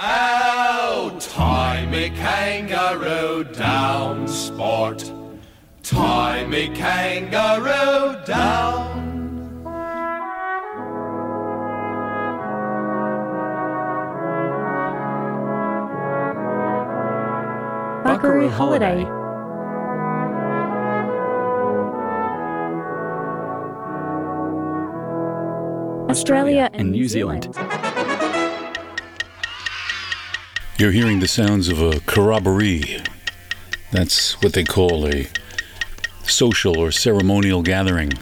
Oh, tie me kangaroo down, sport. Tie me kangaroo down. Buckaroo Holiday. Australia and New Zealand. You're hearing the sounds of a corroboree. That's what they call a social or ceremonial gathering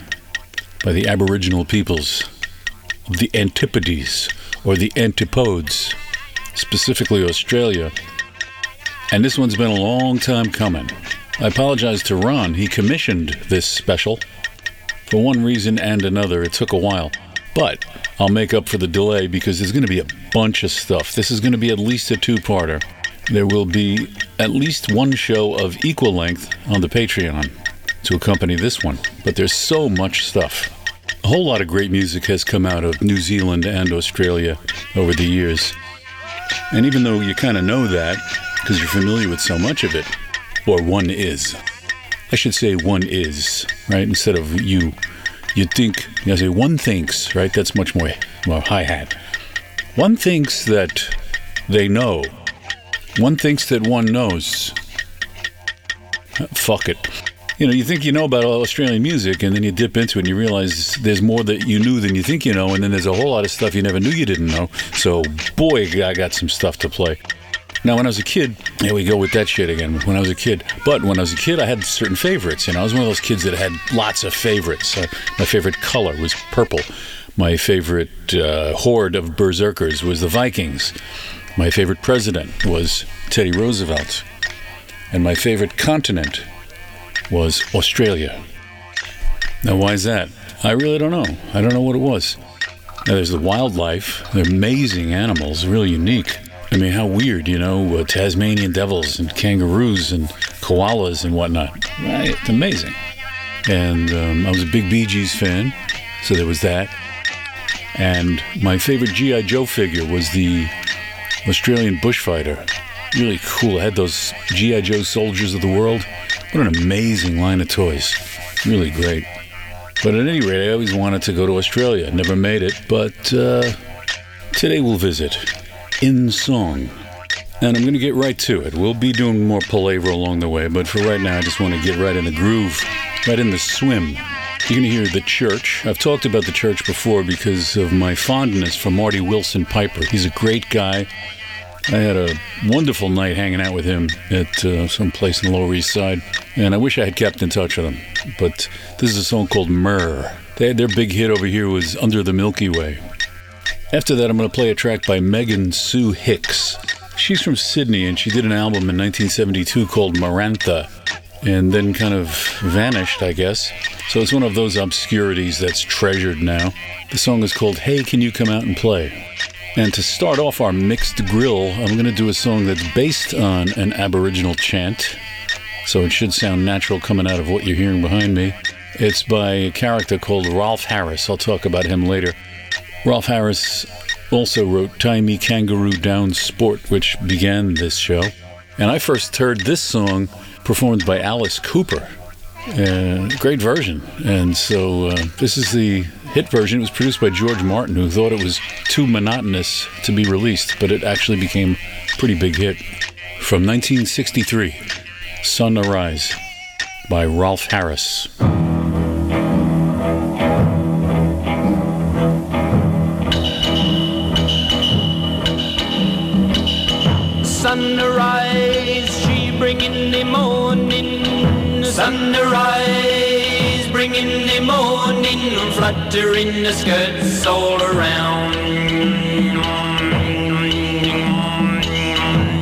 by the Aboriginal peoples of the Antipodes or the Antipodes, specifically Australia. And this one's been a long time coming. I apologize to Ron. He commissioned this special. For one reason and another, it took a while. But I'll make up for the delay because there's going to be a bunch of stuff. This is going to be at least a two parter. There will be at least one show of equal length on the Patreon to accompany this one. But there's so much stuff. A whole lot of great music has come out of New Zealand and Australia over the years. And even though you kind of know that, because you're familiar with so much of it, or one is, I should say one is, right? Instead of you you think, you say one thinks, right? That's much more, more hi hat. One thinks that they know. One thinks that one knows. Fuck it. You know, you think you know about all Australian music, and then you dip into it and you realize there's more that you knew than you think you know, and then there's a whole lot of stuff you never knew you didn't know. So, boy, I got some stuff to play. Now, when I was a kid, here we go with that shit again. When I was a kid, but when I was a kid, I had certain favorites. You know, I was one of those kids that had lots of favorites. Uh, my favorite color was purple. My favorite uh, horde of berserkers was the Vikings. My favorite president was Teddy Roosevelt. And my favorite continent was Australia. Now, why is that? I really don't know. I don't know what it was. Now, there's the wildlife. They're amazing animals, really unique. I mean, how weird, you know, uh, Tasmanian devils and kangaroos and koalas and whatnot. Right? It's amazing. And um, I was a big Bee Gees fan, so there was that. And my favorite G.I. Joe figure was the Australian bushfighter. Really cool. I had those G.I. Joe soldiers of the world. What an amazing line of toys. Really great. But at any rate, I always wanted to go to Australia. Never made it, but uh, today we'll visit in song. And I'm going to get right to it. We'll be doing more palaver along the way, but for right now, I just want to get right in the groove, right in the swim. You're going to hear The Church. I've talked about The Church before because of my fondness for Marty Willson-Piper. He's a great guy. I had a wonderful night hanging out with him at uh, some place in the Lower East Side, and I wish I had kept in touch with him. But this is a song called Myrrh. They their big hit over here was Under the Milky Way. After that, I'm going to play a track by Megan Sue Hicks. She's from Sydney and she did an album in 1972 called Marantha and then kind of vanished, I guess. So it's one of those obscurities that's treasured now. The song is called Hey, Can You Come Out and Play? And to start off our mixed grill, I'm going to do a song that's based on an Aboriginal chant. So it should sound natural coming out of what you're hearing behind me. It's by a character called Rolf Harris. I'll talk about him later. Rolf Harris also wrote Tie Me Kangaroo Down Sport, which began this show. And I first heard this song performed by Alice Cooper. Uh, great version. And so uh, this is the hit version. It was produced by George Martin, who thought it was too monotonous to be released, but it actually became a pretty big hit. From 1963, Sun Arise by Rolf Harris. Sunrise, bringing the morning, fluttering the skirts all around.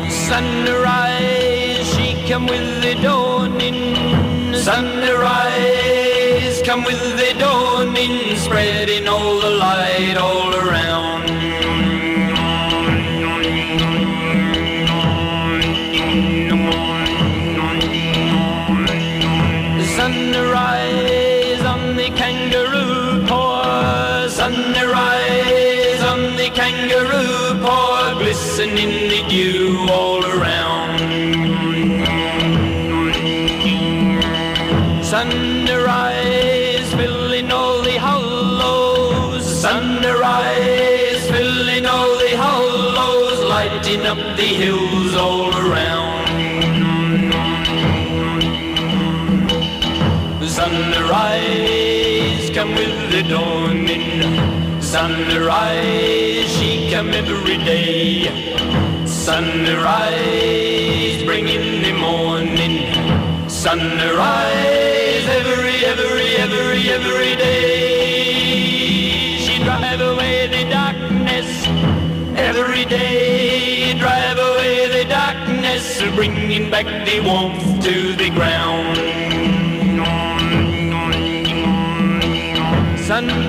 Sunrise, she come with the dawning. Sunrise, come with the dawning, spreading all the light all the hills all around. Sunrise come with the dawning. Sunrise she come every day. Sunrise bring in the morning. Sunrise every every every every day. She drive away the darkness every day bringing back the warmth to the ground. Sun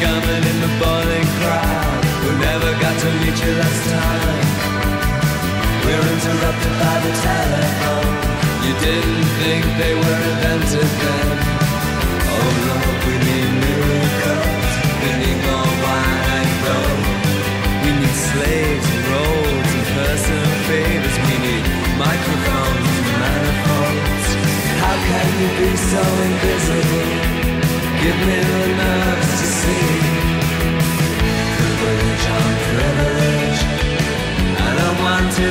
gammon in the boiling crowd. Who never got to meet you last time. We're interrupted by the telephone. You didn't think they were invented then. Oh no, we need miracles. We need more wine and gold. We need slaves and roads and personal favors. We need microphones and manifolds. How can you be so invisible?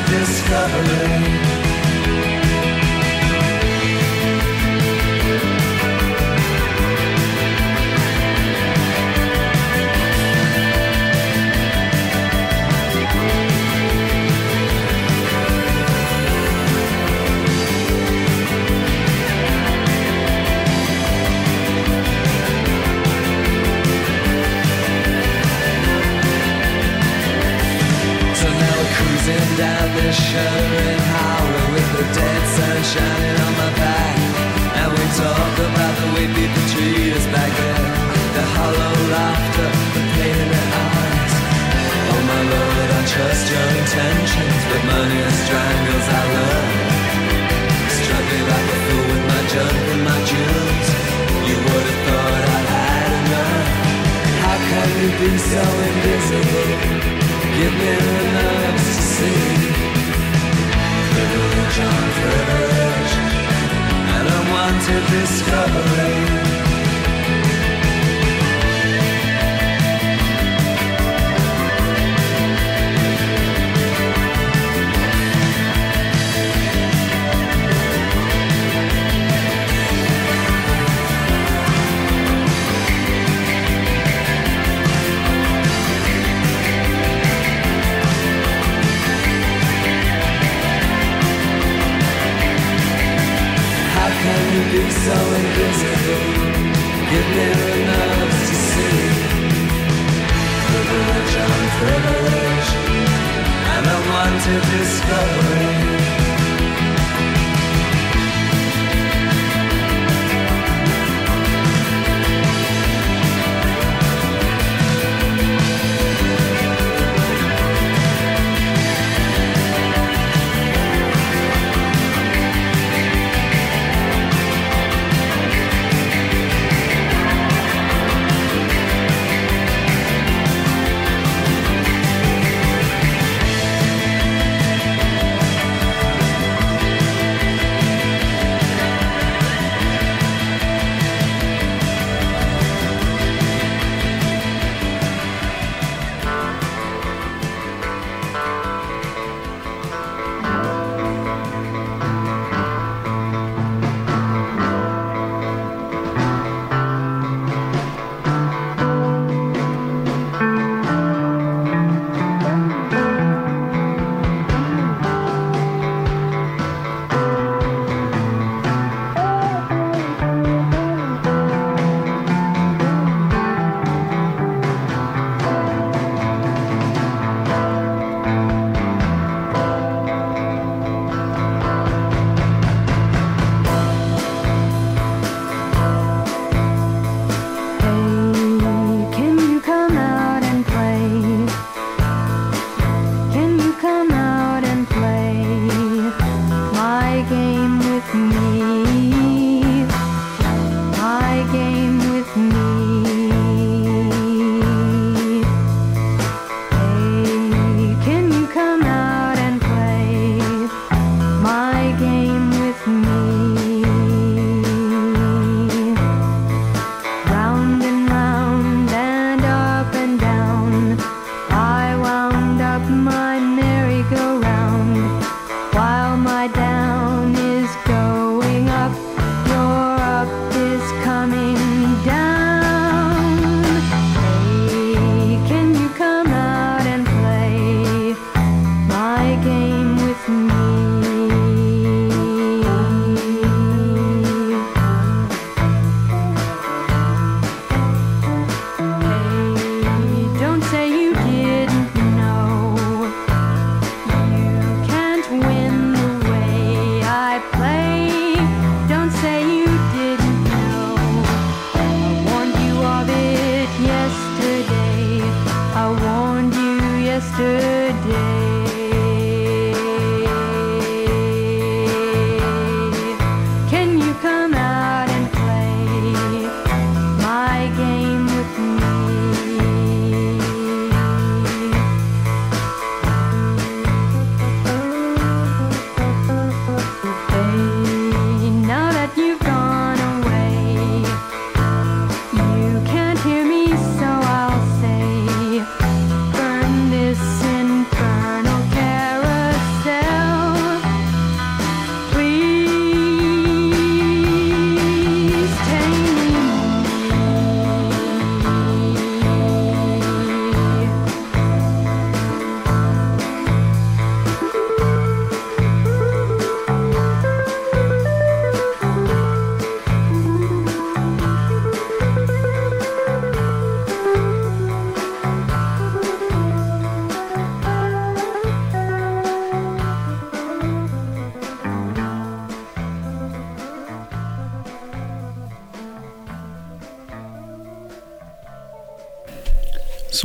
discovery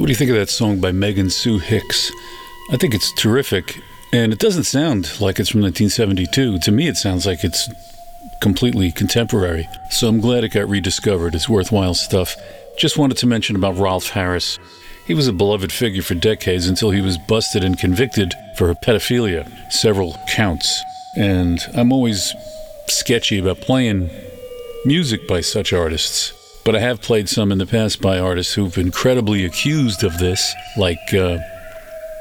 what do you think of that song by Megan Sue Hicks? I think it's terrific, and it doesn't sound like it's from 1972. To me, it sounds like it's completely contemporary. So, I'm glad it got rediscovered. It's worthwhile stuff. Just wanted to mention about Rolf Harris. He was a beloved figure for decades until he was busted and convicted for pedophilia, several counts. And I'm always sketchy about playing music by such artists. But I have played some in the past by artists who've been credibly accused of this, like uh,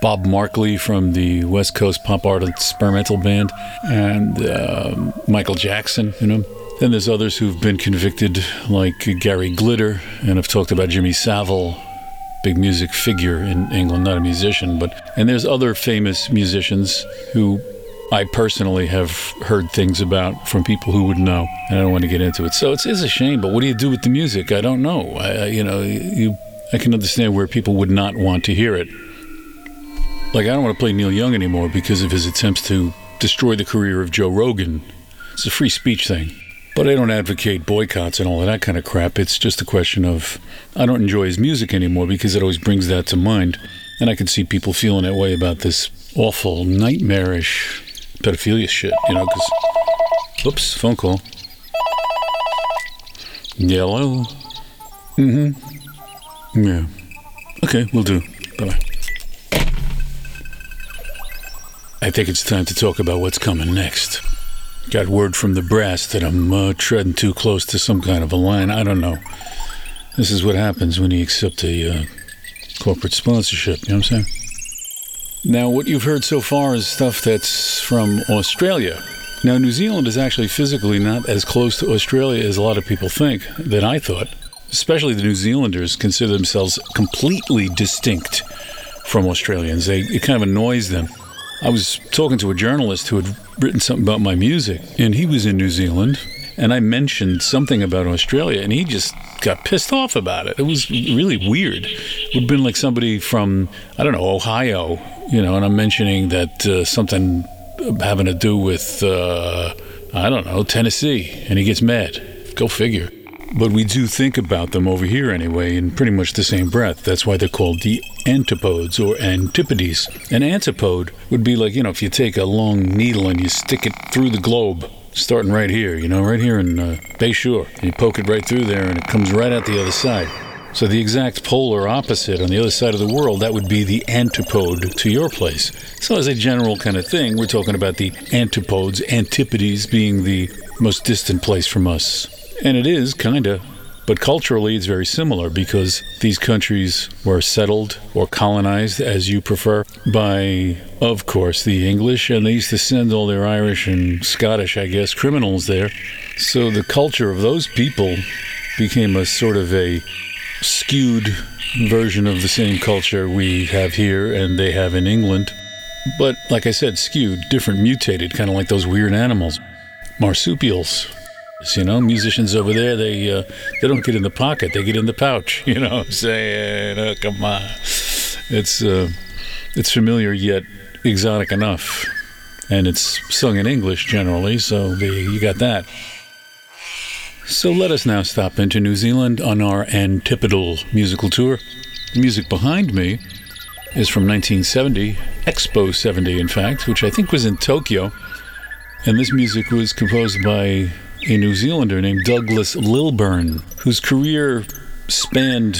Bob Markley from the West Coast Pop Art Experimental Band and uh, Michael Jackson, you know. Then there's others who've been convicted, like Gary Glitter, and I've talked about Jimmy Savile, big music figure in England, not a musician, but and there's other famous musicians who I personally have heard things about from people who would know, and I don't want to get into it. So it's, it's a shame, but what do you do with the music? I don't know. I- you know, you I can understand where people would not want to hear it. Like I don't want to play Neil Young anymore because of his attempts to destroy the career of Joe Rogan. It's a free speech thing. But I don't advocate boycotts and all of that kind of crap. It's just a question of I don't enjoy his music anymore because it always brings that to mind. And I can see people feeling that way about this awful, nightmarish pedophilia shit, you know, because. Oops, phone call. Hello? Mm hmm. Yeah. Okay, we'll do. Bye bye. I think it's time to talk about what's coming next. Got word from the brass that I'm uh, treading too close to some kind of a line. I don't know. This is what happens when you accept a uh, corporate sponsorship. You know what I'm saying? Now, what you've heard so far is stuff that's from Australia. Now, New Zealand is actually physically not as close to Australia as a lot of people think, than I thought. Especially the New Zealanders consider themselves completely distinct from Australians. They, it kind of annoys them. I was talking to a journalist who had written something about my music, and he was in New Zealand, and I mentioned something about Australia, and he just got pissed off about it. It was really weird. It would have been like somebody from, I don't know, Ohio, you know, and I'm mentioning that uh, something having to do with, uh, I don't know, Tennessee, and he gets mad. Go figure. But we do think about them over here anyway, in pretty much the same breath. That's why they're called the antipodes or antipodes. An antipode would be like, you know, if you take a long needle and you stick it through the globe, starting right here, you know, right here in uh, Bayshore, and you poke it right through there and it comes right out the other side. So the exact polar opposite on the other side of the world, that would be the antipode to your place. So as a general kind of thing, we're talking about the antipodes, antipodes being the most distant place from us. And it is, kind of. But culturally, it's very similar because these countries were settled or colonized, as you prefer, by, of course, the English, and they used to send all their Irish and Scottish, I guess, criminals there. So the culture of those people became a sort of a skewed version of the same culture we have here and they have in England. But like I said, skewed, different, mutated, kind of like those weird animals. Marsupials. You know, musicians over there, they uh, they don't get in the pocket, they get in the pouch. You know what I'm saying? Oh, come on. It's, uh, it's familiar yet exotic enough. And it's sung in English generally, so the, you got that. So let us now stop into New Zealand on our antipodal musical tour. The music behind me is from 1970, Expo 70, in fact, which I think was in Tokyo. And this music was composed by a New Zealander named Douglas Lilburn, whose career spanned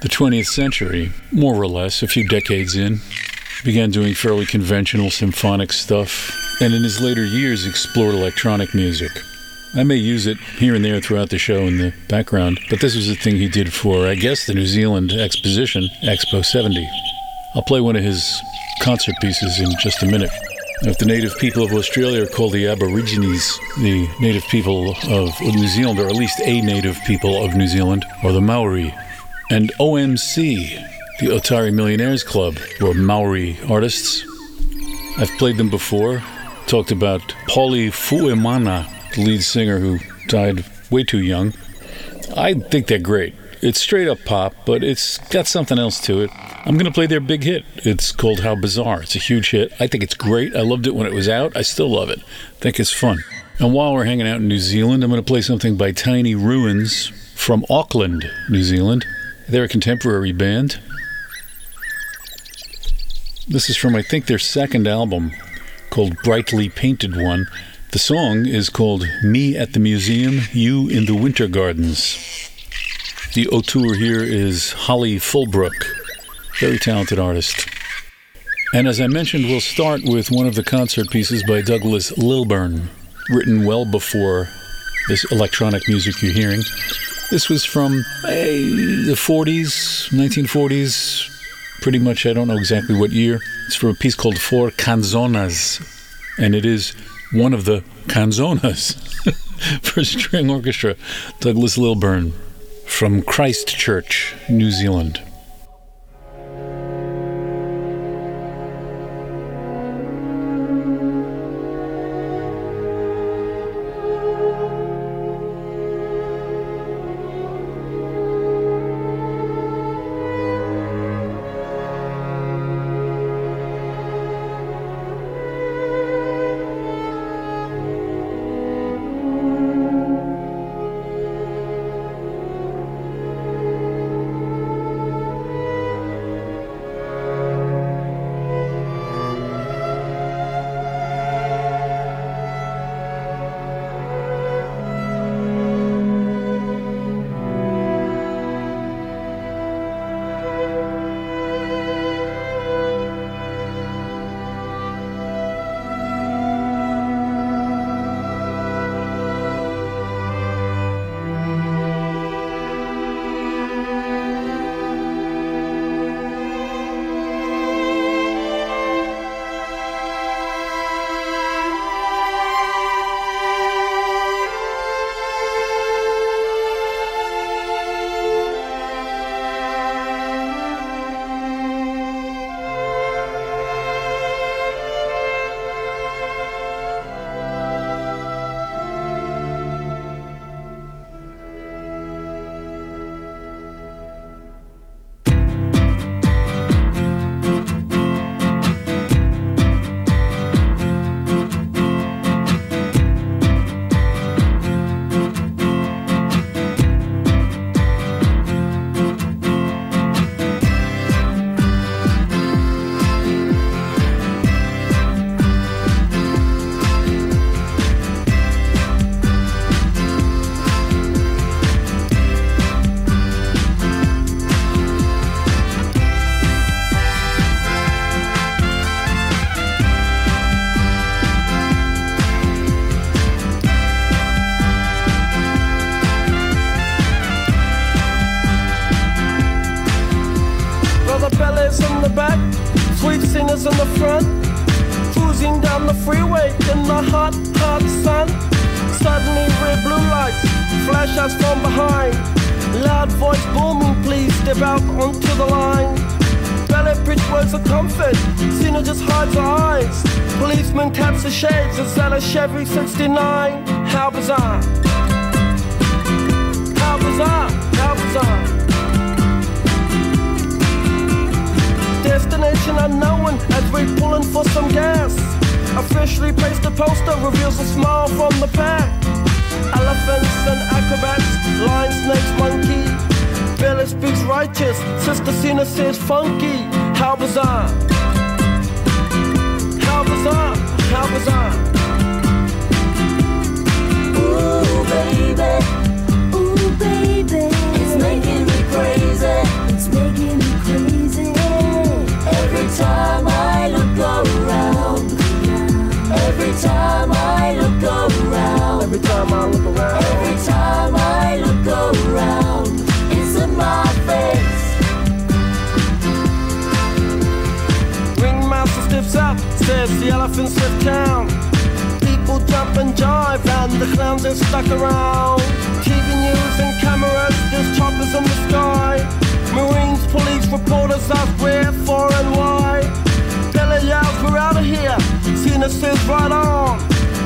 the 20th century, more or less, a few decades in. Began doing fairly conventional symphonic stuff, and in his later years explored electronic music. I may use it here and there throughout the show in the background, but this was a thing he did for, I guess, the New Zealand Exposition, Expo 70. I'll play one of his concert pieces in just a minute. If the native people of Australia are called the Aborigines, the native people of New Zealand, or at least a native people of New Zealand, are the Maori. And OMC, the Otara Millionaires Club, were Maori artists. I've played them before. Talked about Pauly Fuemana, the lead singer who died way too young. I think they're great. It's straight up pop, but it's got something else to it. I'm going to play their big hit. It's called How Bizarre. It's a huge hit. I think it's great. I loved it when it was out. I still love it. I think it's fun. And while we're hanging out in New Zealand, I'm going to play something by Tiny Ruins from Auckland, New Zealand. They're a contemporary band. This is from, I think, their second album called Brightly Painted One. The song is called Me at the Museum, You in the Winter Gardens. The auteur here is Hollie Fullbrook, very talented artist. And as I mentioned, we'll start with one of the concert pieces by Douglas Lilburn, written well before this electronic music you're hearing. This was from eh, the 40s, 1940s, pretty much, I don't know exactly what year. It's from a piece called Four Canzonas, and it is one of the canzonas for string orchestra. Douglas Lilburn from Christchurch, New Zealand. a Chevy 69. How bizarre. How bizarre. How bizarre. Destination unknown as we're pulling for some gas. Officially placed the poster reveals a smile from the pack. Elephants and acrobats, lion, snakes, monkey. Pele speaks righteous, Sister Zina says funky. How bizarre. stuck around. TV news and cameras, there's choppers in the sky. Marines, police, reporters ask where, for and why. Pele yells, we're out of here. Zina says right on.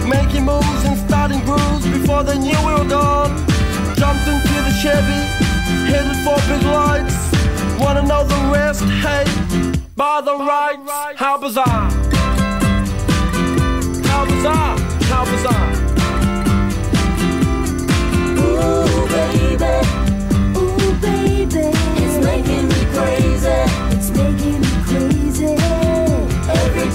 Making moves and starting grooves before they knew we were gone. Jumped into the Chevy, headed for big lights. Wanna know the rest? Hey, by the rights, how bizarre. How bizarre.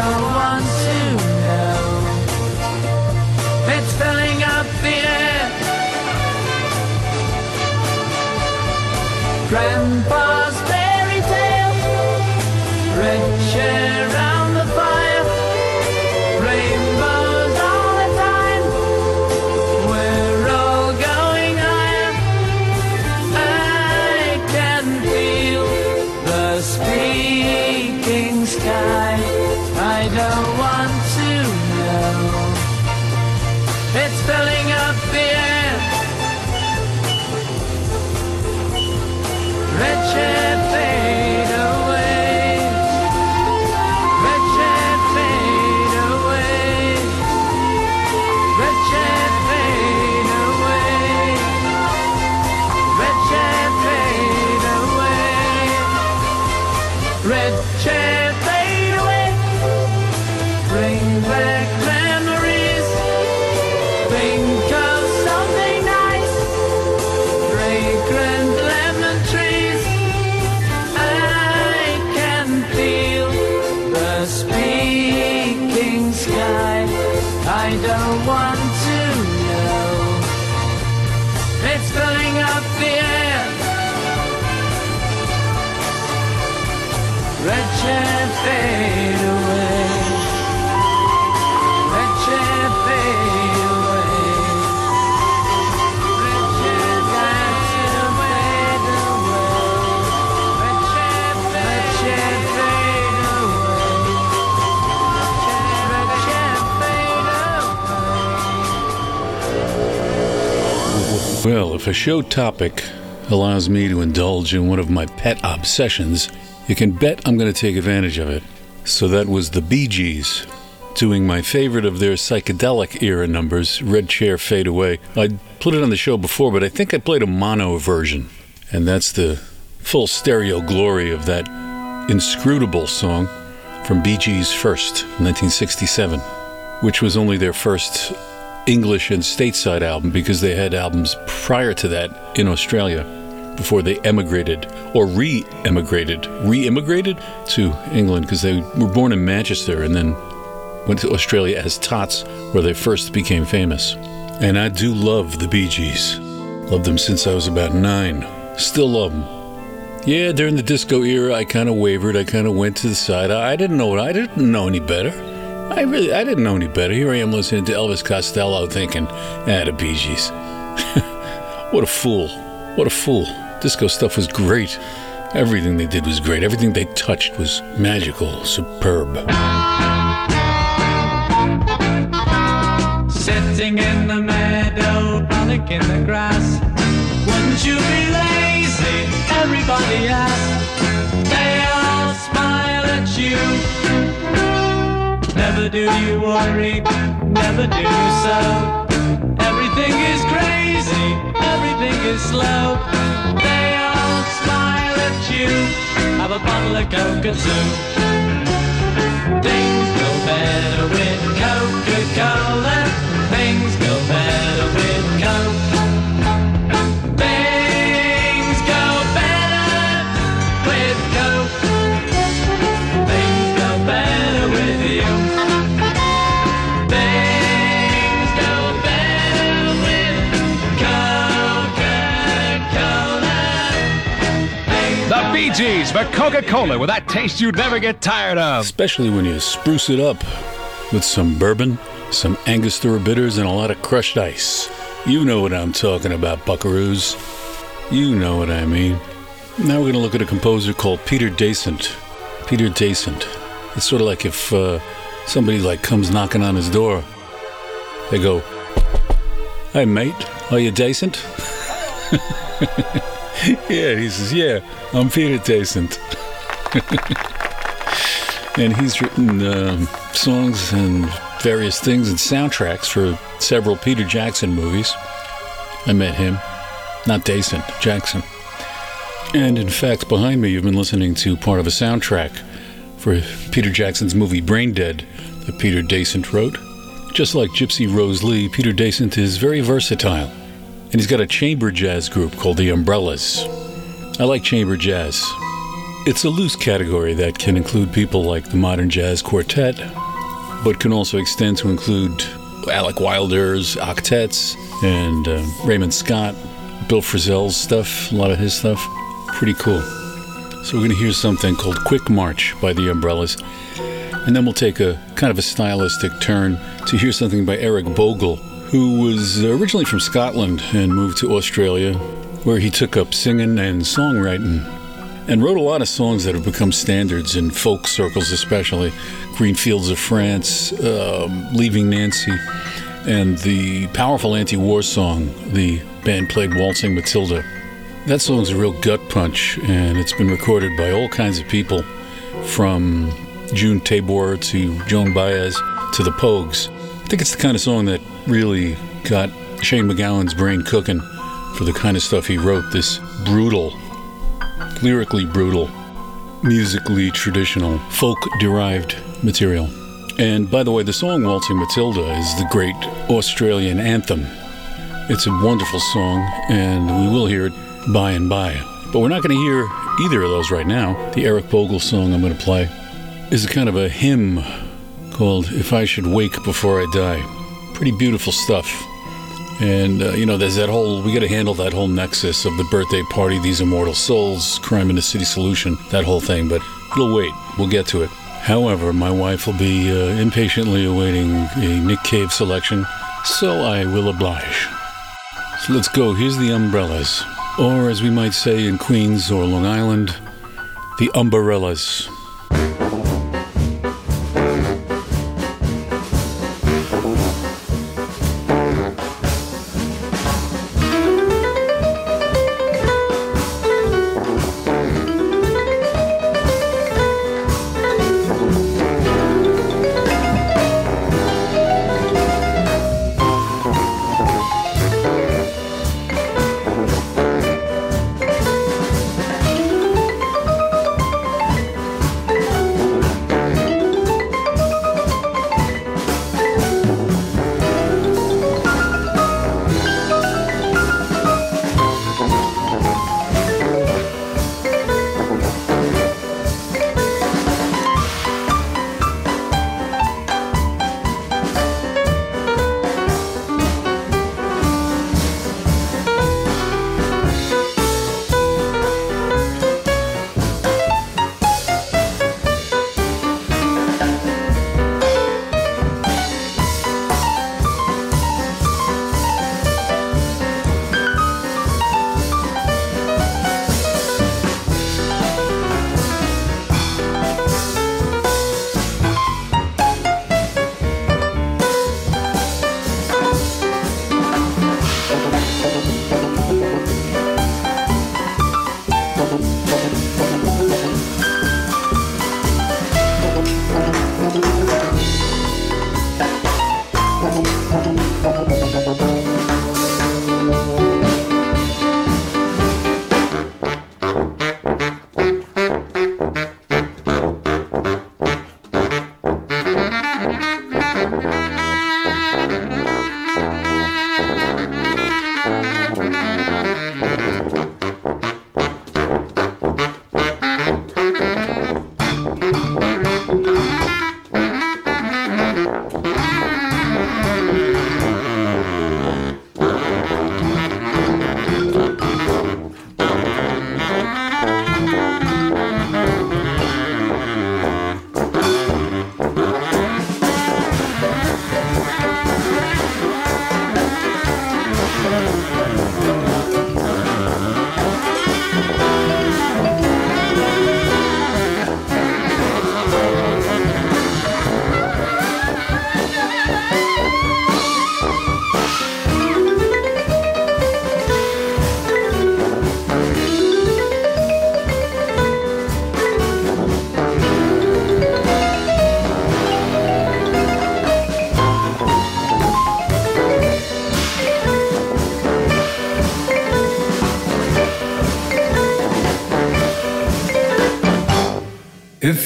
I don't if a show topic allows me to indulge in one of my pet obsessions, you can bet I'm going to take advantage of it. So that was the Bee Gees doing my favorite of their psychedelic era numbers, Red Chair Fade Away. I put it on the show before, but I think I played a mono version, and that's the full stereo glory of that inscrutable song from Bee Gees' first, 1967, which was only their first English and stateside album because they had albums prior to that in Australia before they emigrated or re emigrated, re immigrated to England because they were born in Manchester and then went to Australia as tots where they first became famous. And I do love the Bee Gees. Loved them since I was about nine. Still love them. Yeah, during the disco era, I kind of wavered. I kind of went to the side. I didn't know. I didn't know any better. I really, I didn't know any better. Here I am listening to Elvis Costello, thinking, "Ah, the Bee Gees." what a fool! What a fool! Disco stuff was great. Everything they did was great. Everything they touched was magical, superb. Sitting in the meadow, frolic in the grass. Wouldn't you be lazy? Everybody asks. They all smile at you. Never do you worry, never do so. Everything is crazy, everything is slow. They all smile at you. Have a bottle of Coca-Cola. Things go better with Coca-Cola. Things Bee Gees Coca Cola with that taste you'd never get tired of. Especially when you spruce it up with some bourbon, some Angostura bitters, and a lot of crushed ice. You know what I'm talking about, buckaroos. You know what I mean. Now we're going to look at a composer called Peter Dasent. Peter Dasent. It's sort of like if uh, somebody like comes knocking on his door. They go, "Hey mate, are you Dasent?" yeah, he says, "Yeah, I'm Peter Dasent." and he's written um, songs and various things and soundtracks for several Peter Jackson movies. I met him, not Dasent, Jackson. And in fact, behind me, you've been listening to part of a soundtrack for Peter Jackson's movie Brain Dead that Peter Dasent wrote. Just like Gypsy Rose Lee, Peter Dasent is very versatile. And he's got a chamber jazz group called the Umbrellas. I like chamber jazz. It's a loose category that can include people like the Modern Jazz Quartet, but can also extend to include Alec Wilder's octets and uh, Raymond Scott, Bill Frisell's stuff, a lot of his stuff. Pretty cool. So we're going to hear something called Quick March by the Umbrellas. And then we'll take a kind of a stylistic turn to hear something by Eric Bogle, who was originally from Scotland and moved to Australia, where he took up singing and songwriting and wrote a lot of songs that have become standards in folk circles, especially Green Fields of France, um, Leaving Nancy, and the powerful anti war song the band played, Waltzing Matilda. That song's a real gut punch, and it's been recorded by all kinds of people from June Tabor to Joan Baez to the Pogues. I think it's the kind of song that really got Shane MacGowan's brain cooking for the kind of stuff he wrote. This brutal, lyrically brutal, musically traditional, folk derived material. And by the way, the song Waltzing Matilda is the great Australian anthem. It's a wonderful song, and we will hear it by and by. But we're not going to hear either of those right now. The Eric Bogle song I'm going to play is a kind of a hymn called If I Should Wake Before I Die. Pretty beautiful stuff. And, uh, you know, there's that whole, we got to handle that whole nexus of the birthday party, these immortal souls, crime and the city solution, that whole thing. But we'll wait. We'll get to it. However, my wife will be uh, impatiently awaiting a Nick Cave selection, so I will oblige. So let's go. Here's the umbrellas. Or, as we might say in Queens or Long Island, the umbrellas.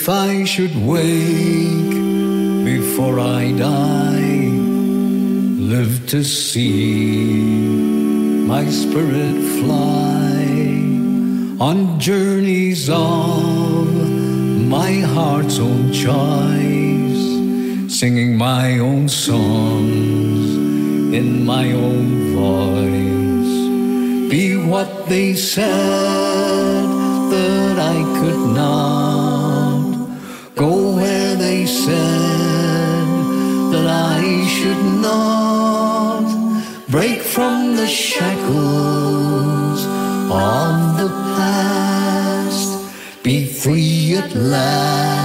If I should wake before I die, live to see my spirit fly on journeys of my heart's own choice, singing my own songs in my own voice. Be what they said that I could not, should not, break from the shackles of the past, be free at last,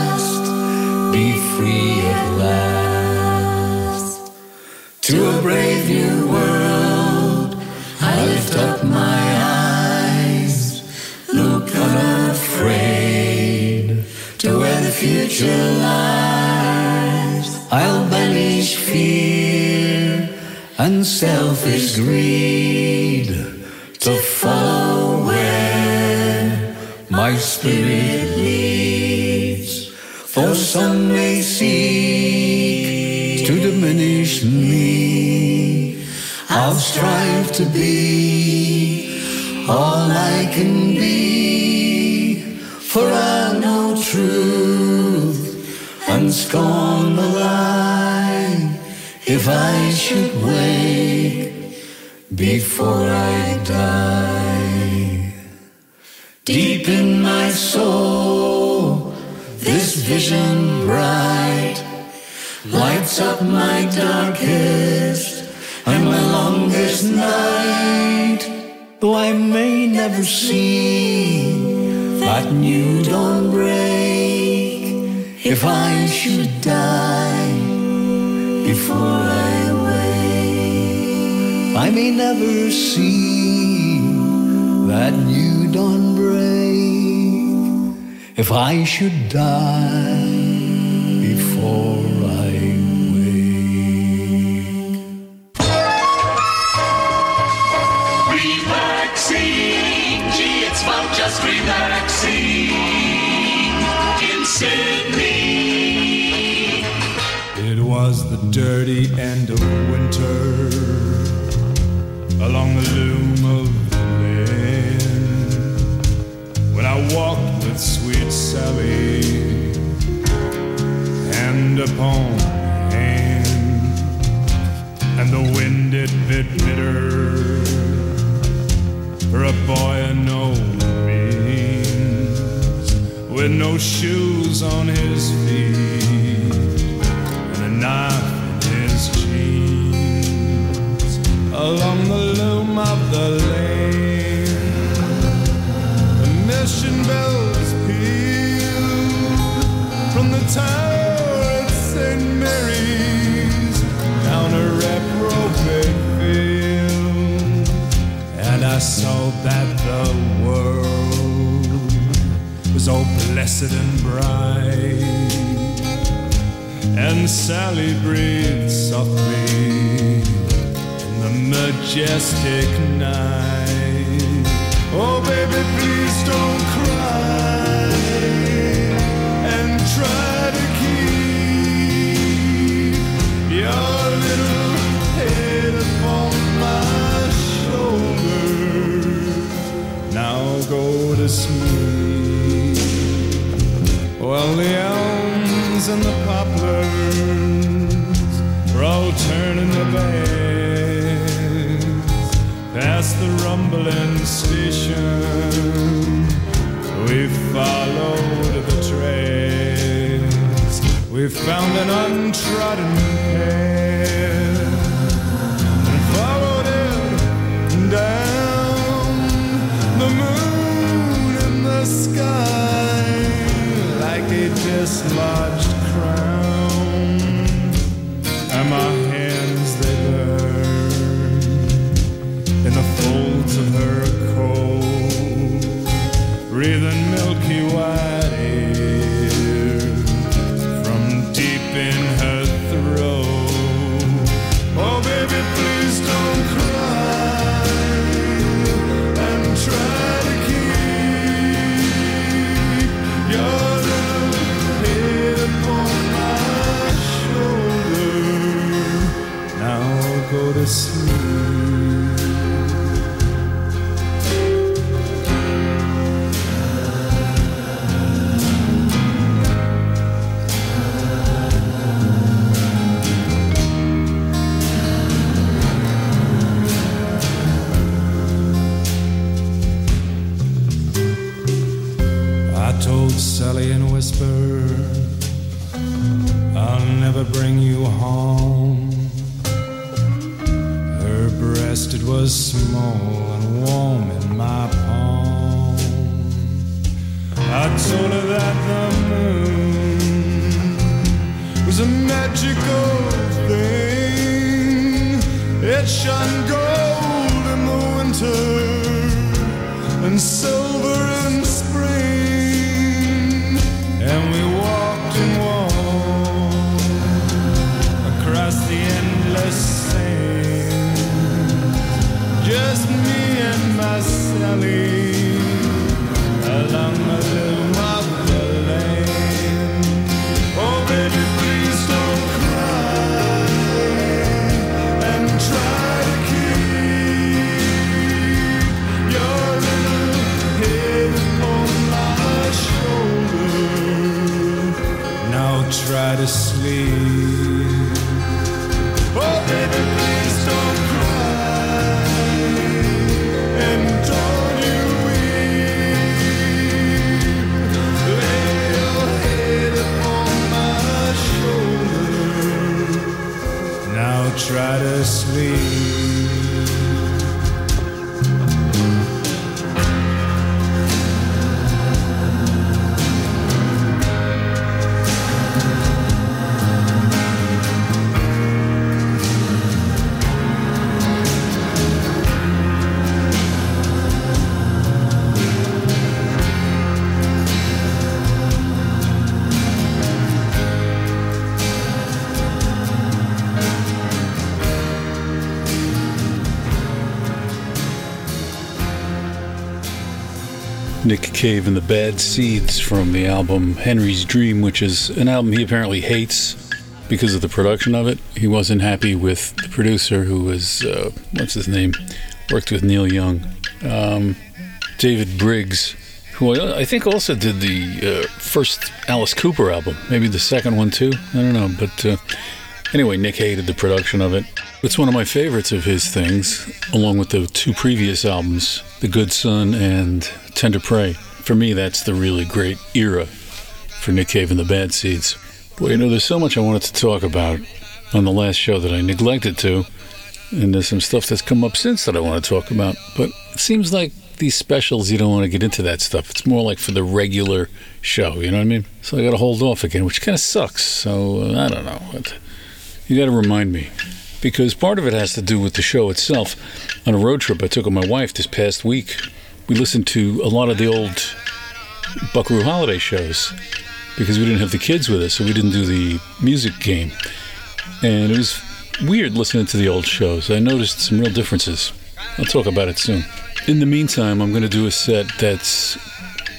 strive to be all I can be. For I know truth and scorn the lie. If I should wake If I should die before I wake. It's fun just relaxing in Sydney. It was the dirty end of winter along the loom hand upon hand and the wind it bit bitter for a boy of no means with no shoes on his feet And Sally breathed softly in the majestic night. Oh, baby, please don't cry and try to keep your little head upon my shoulder. Now go to sleep. Well, the elms and the poplars were all turning their backs past the rumbling station. We followed the trails. We found an untrodden Nick Cave and the Bad Seeds from the album Henry's Dream, which is an album he apparently hates because of the production of it. He wasn't happy with the producer, who was, uh, what's his name? Worked with Neil Young. Um, David Briggs, who I I think also did the uh, first Alice Cooper album, maybe the second one too. I don't know. But uh, anyway, Nick hated the production of it. It's one of my favorites of his things, along with the two previous albums, The Good Son and Tender Prey. For me, that's the really great era for Nick Cave and the Bad Seeds. Boy, you know, there's so much I wanted to talk about on the last show that I neglected to, and there's some stuff that's come up since that I want to talk about. But it seems like these specials, you don't want to get into that stuff. It's more like for the regular show, you know what I mean? So I got to hold off again, which kind of sucks. So uh, I don't know. You got to remind me because part of it has to do with the show itself. On a road trip I took with my wife this past week, we listened to a lot of the old Buckaroo holiday shows because we didn't have the kids with us, so we didn't do the music game. And it was weird listening to the old shows. I noticed some real differences. I'll talk about it soon. In the meantime, I'm going to do a set that's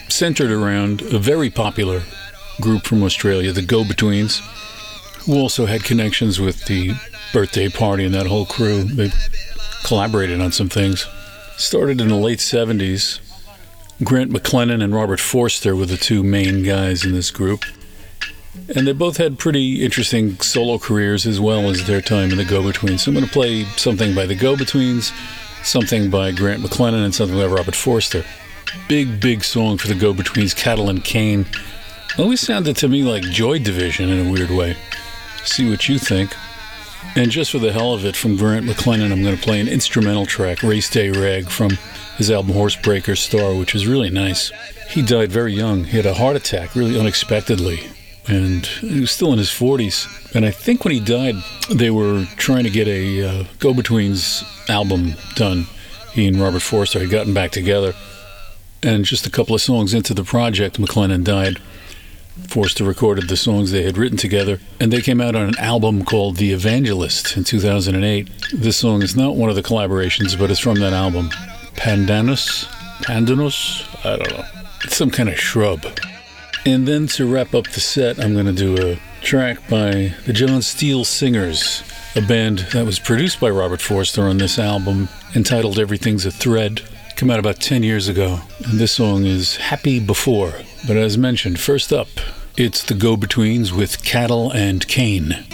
centered around a very popular group from Australia, the Go Betweens, who also had connections with the birthday party and that whole crew. They collaborated on some things. Started in the late 70s. Grant McLennan and Robert Forster were the two main guys in this group. And they both had pretty interesting solo careers as well as their time in the Go Betweens. So I'm going to play something by the Go Betweens, something by Grant McLennan, and something by Robert Forster. Big, big song for the Go Betweens, Cattle and Cane. Always sounded to me like Joy Division in a weird way. See what you think. And just for the hell of it, from Grant McLennan, I'm going to play an instrumental track, Race Day Rag, from his album Horsebreaker Star, which is really nice. He died very young. He had a heart attack, really unexpectedly. And he was still in his 40s. And I think when he died, they were trying to get a uh, Go Betweens album done. He and Robert Forster had gotten back together. And just a couple of songs into the project, McLennan died. Forster recorded the songs they had written together, and they came out on an album called The Evangelist in 2008. This song is not one of the collaborations, but it's from that album. Pandanus? Pandanus? I don't know. It's some kind of shrub. And then to wrap up the set, I'm going to do a track by the John Steel Singers, a band that was produced by Robert Forster on this album entitled Everything's a Thread. Came out about 10 years ago. And this song is Happy Before. But as mentioned, first up, it's the Go Betweens with Cattle and Cane.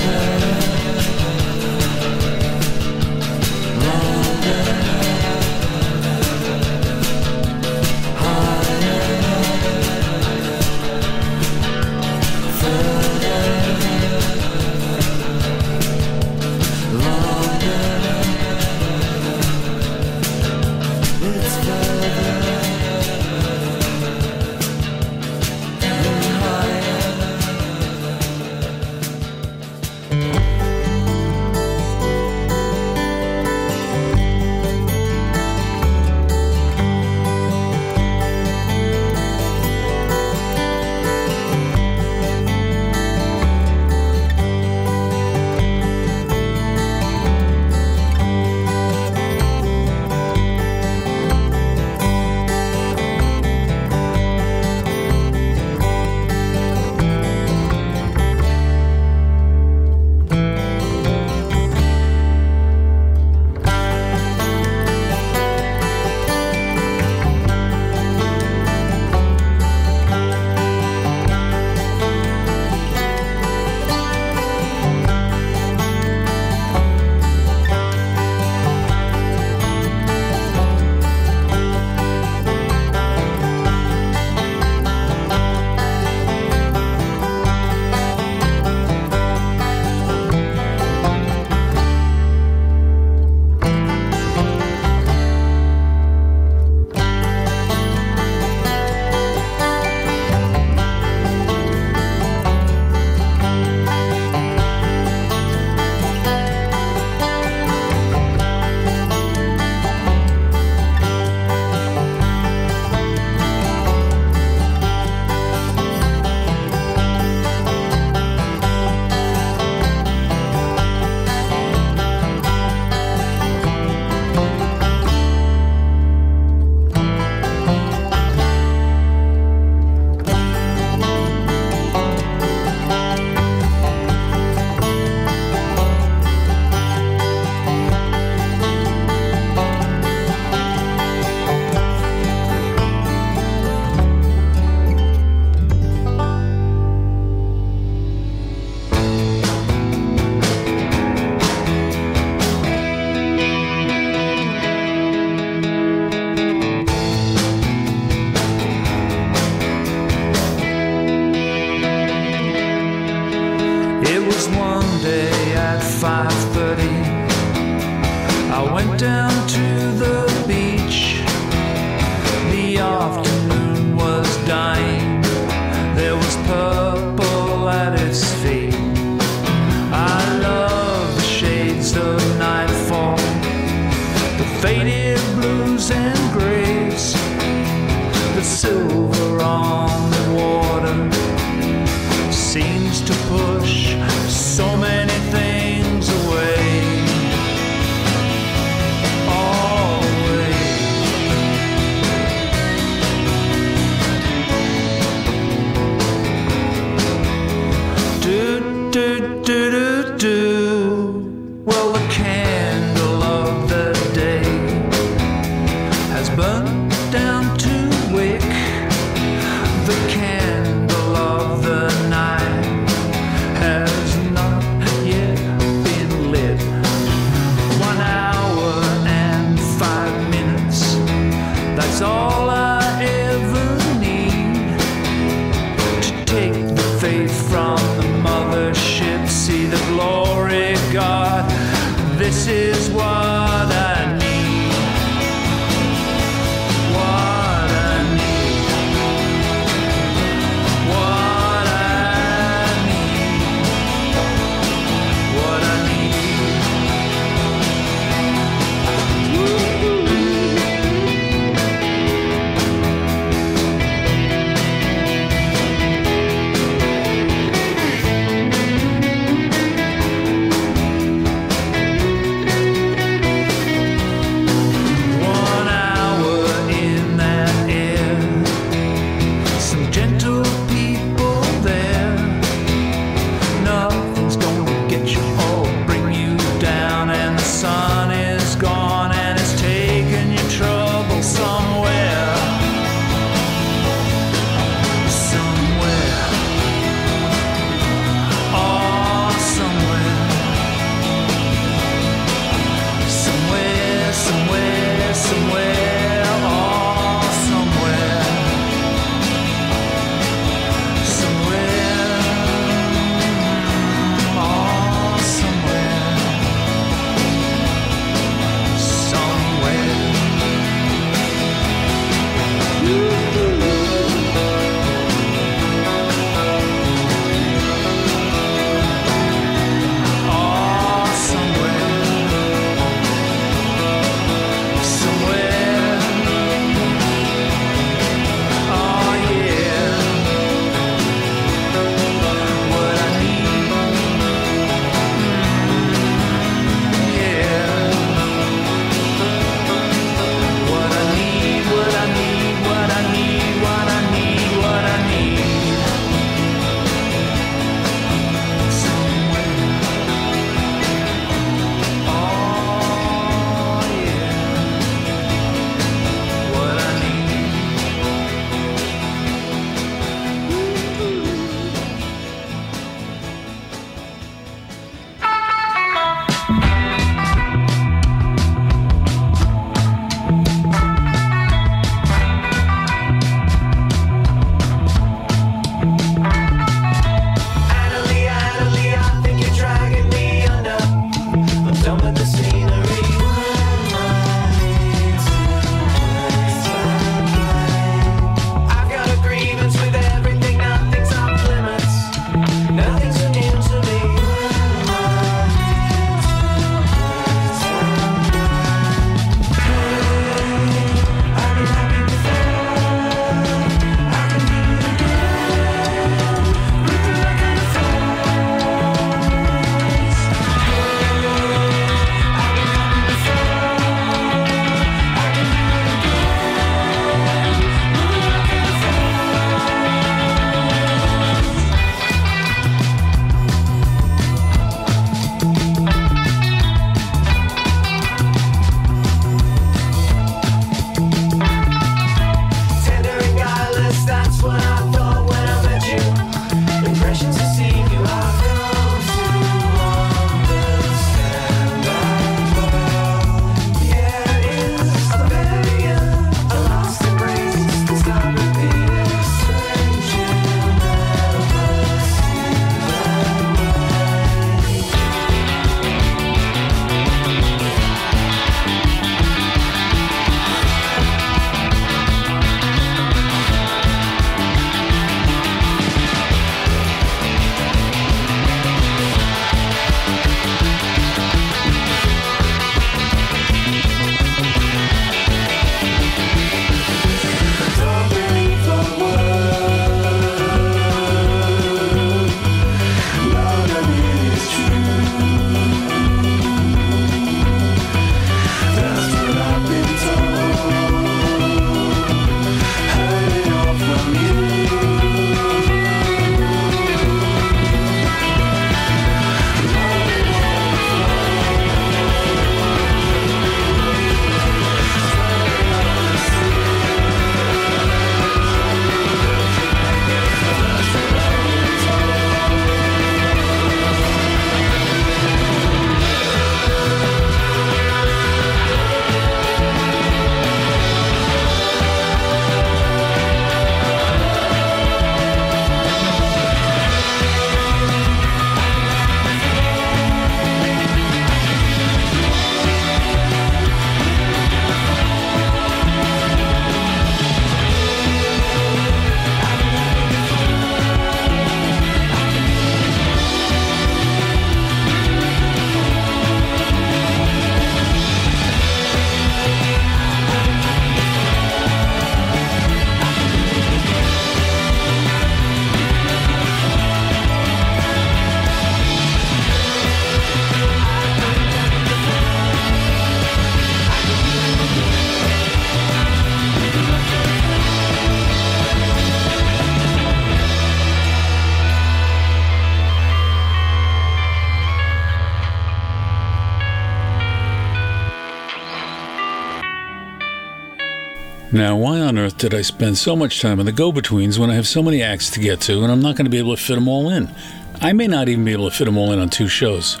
Now, why on earth did I spend so much time on the go betweens when I have so many acts to get to and I'm not going to be able to fit them all in? I may not even be able to fit them all in on two shows.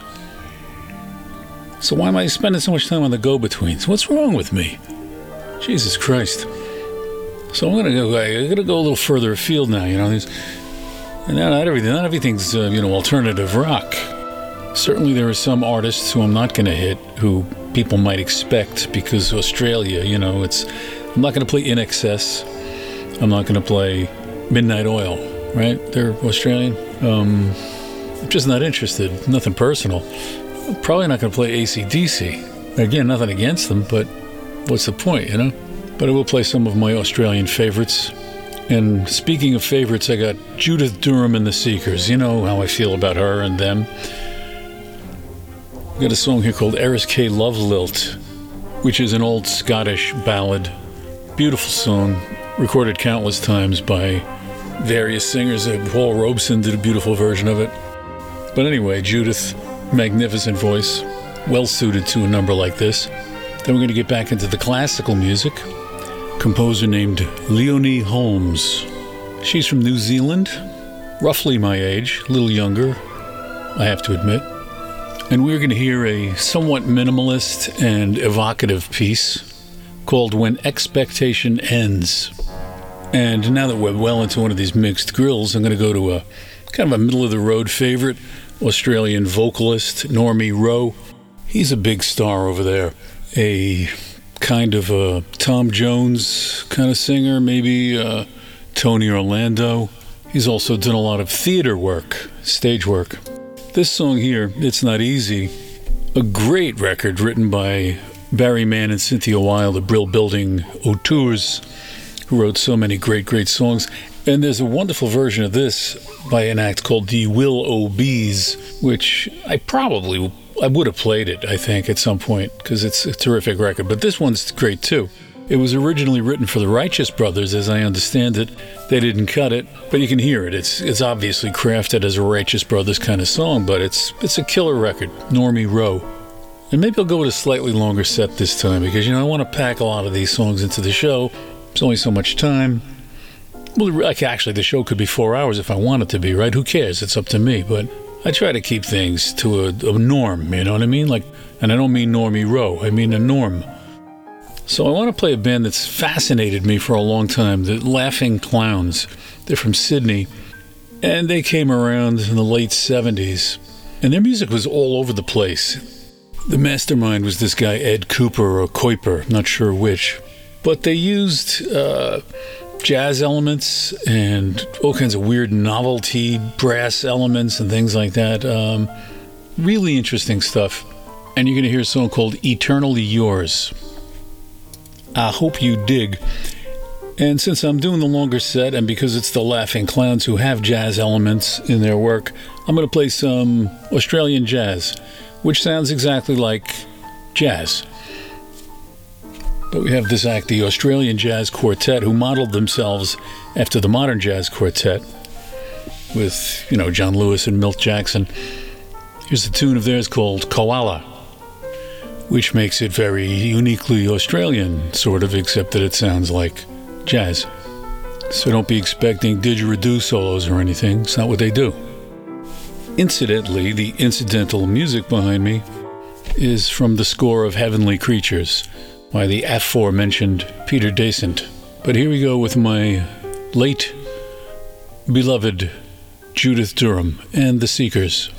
So, why am I spending so much time on the go betweens? What's wrong with me? Jesus Christ. So, I'm going to go, I'm going to go a little further afield now, you know. There's, and not everything, not everything's, uh, you know, alternative rock. Certainly, there are some artists who I'm not going to hit who people might expect because Australia, you know, it's. I'm not going to play INXS. I'm not going to play Midnight Oil, right? They're Australian. Um, I'm just not interested. Nothing personal. I'm probably not going to play ACDC. Again, nothing against them, but what's the point, you know? But I will play some of my Australian favorites. And speaking of favorites, I got Judith Durham and the Seekers. You know how I feel about her and them. I got a song here called Eriskay Love Lilt, which is an old Scottish ballad. Beautiful song, recorded countless times by various singers. Uh, Paul Robeson did a beautiful version of it. But anyway, Judith, magnificent voice, well suited to a number like this. Then we're going to get back into the classical music. Composer named Leonie Holmes. She's from New Zealand, roughly my age, a little younger, I have to admit. And we're going to hear a somewhat minimalist and evocative piece called When Expectation Ends. And now that we're well into one of these mixed grills, I'm going to go to a kind of a middle of the road favorite, Australian vocalist Normie Rowe. He's a big star over there. A kind of a Tom Jones kind of singer, maybe uh, Tony Orlando. He's also done a lot of theater work, stage work. This song here, It's Not Easy, a great record written by Barry Mann and Cynthia Weil, the Brill Building Auteurs, who wrote so many great, great songs. And there's a wonderful version of this by an act called the Will O Bees, which I probably I would have played it, I think, at some point because it's a terrific record. But this one's great too. It was originally written for the Righteous Brothers, as I understand it. They didn't cut it, but you can hear it. It's it's obviously crafted as a Righteous Brothers kind of song, but it's it's a killer record. Normie Rowe. And maybe I'll go with a slightly longer set this time because you know I want to pack a lot of these songs into the show. It's only so much time. Well, like actually, the show could be four hours if I want it to be, right? Who cares? It's up to me. But I try to keep things to a, a norm. You know what I mean? Like, and I don't mean Normie Rowe. I mean a norm. So I want to play a band that's fascinated me for a long time, the Laughing Clowns. They're from Sydney, and they came around in the late 70s, and their music was all over the place. The mastermind was this guy, Ed Cooper or Kuiper, not sure which. But they used uh, jazz elements and all kinds of weird novelty brass elements and things like that. Um, really interesting stuff. And you're going to hear a song called Eternally Yours. I hope you dig. And since I'm doing the longer set, and because it's the Laughing Clowns who have jazz elements in their work, I'm going to play some Australian jazz, which sounds exactly like jazz. But we have this act, the Australian Jazz Quartet, who modeled themselves after the modern jazz quartet with, you know, John Lewis and Milt Jackson. Here's a tune of theirs called Koala which makes it very uniquely Australian, sort of, except that it sounds like jazz. So don't be expecting didgeridoo solos or anything, it's not what they do. Incidentally, the incidental music behind me is from the score of Heavenly Creatures by the aforementioned Peter Dasent. But here we go with my late beloved Judith Durham and the Seekers.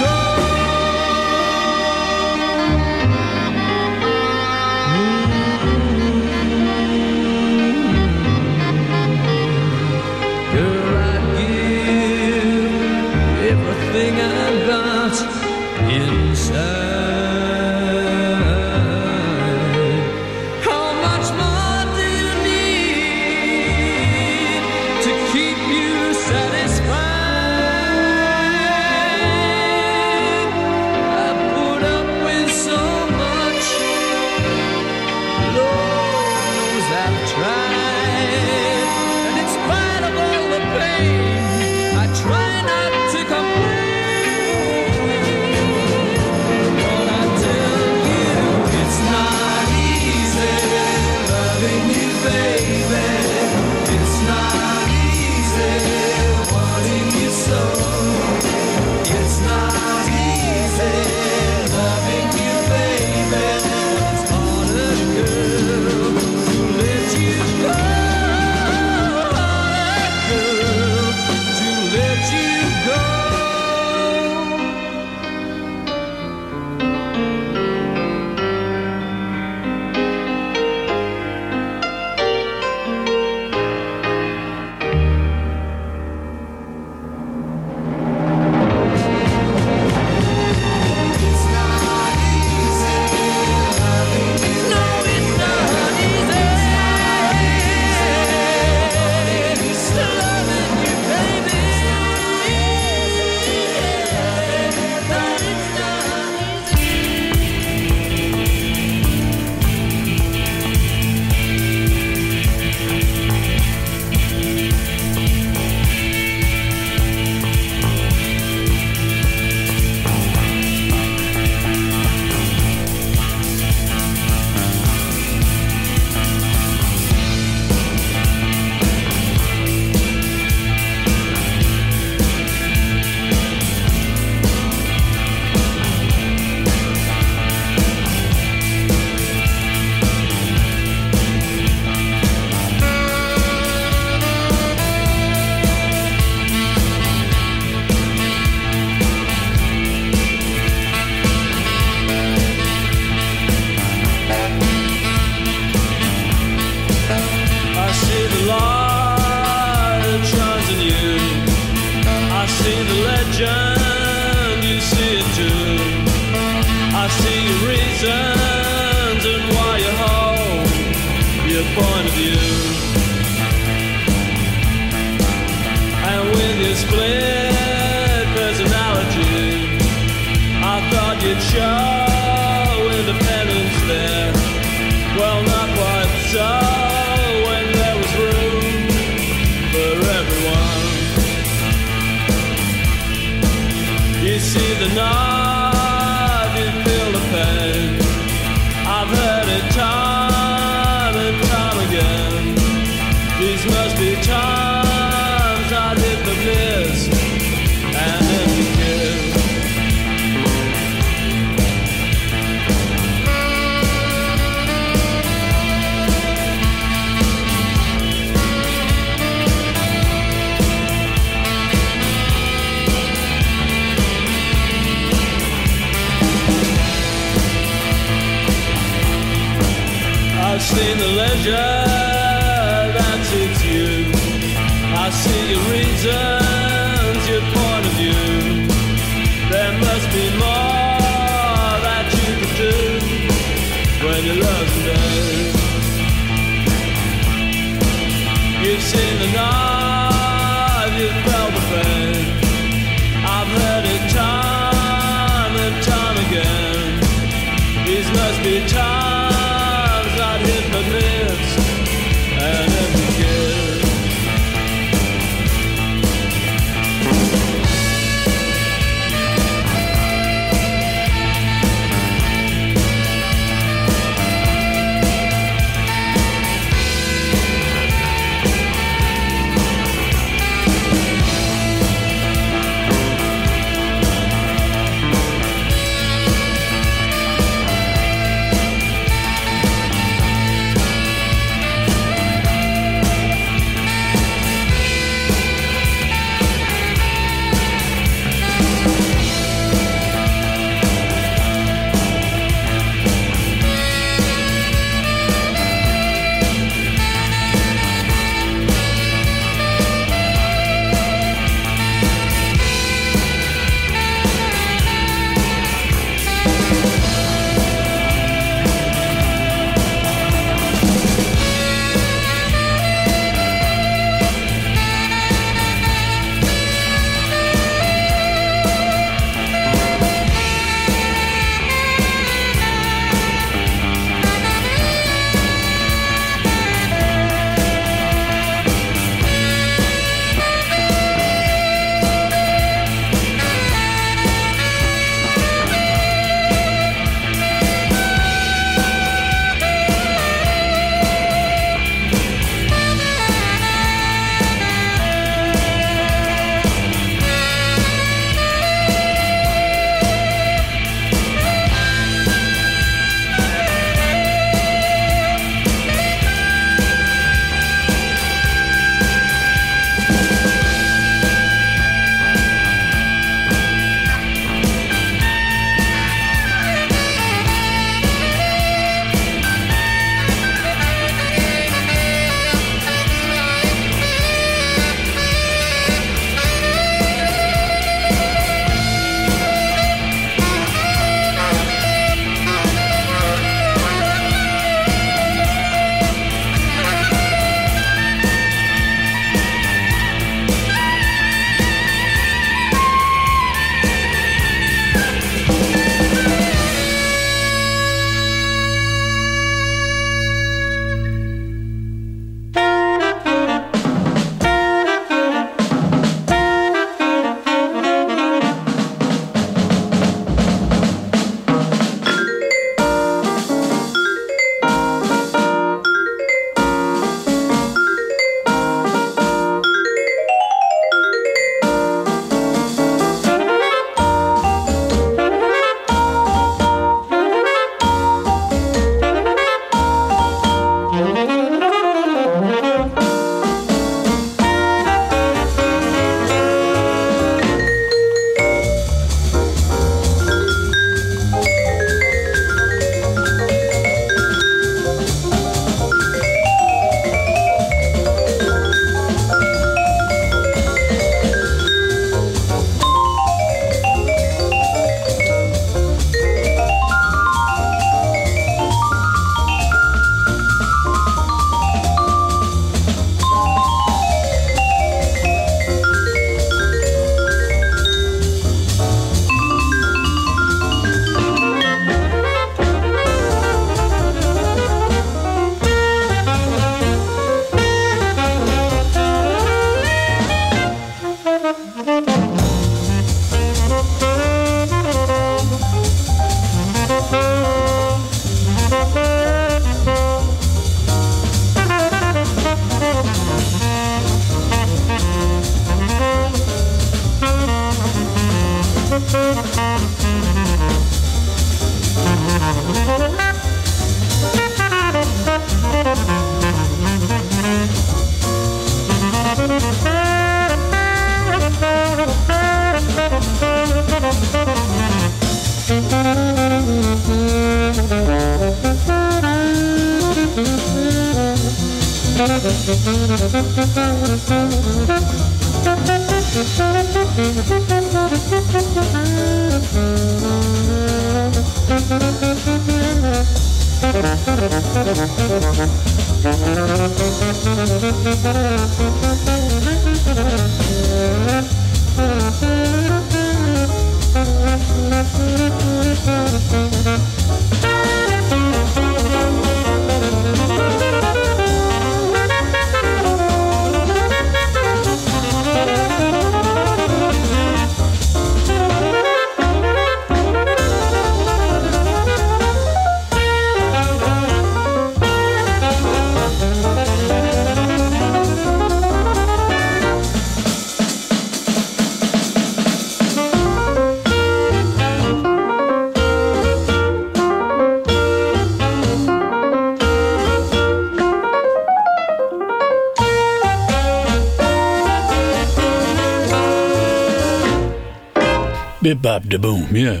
Bip bop da boom, yeah.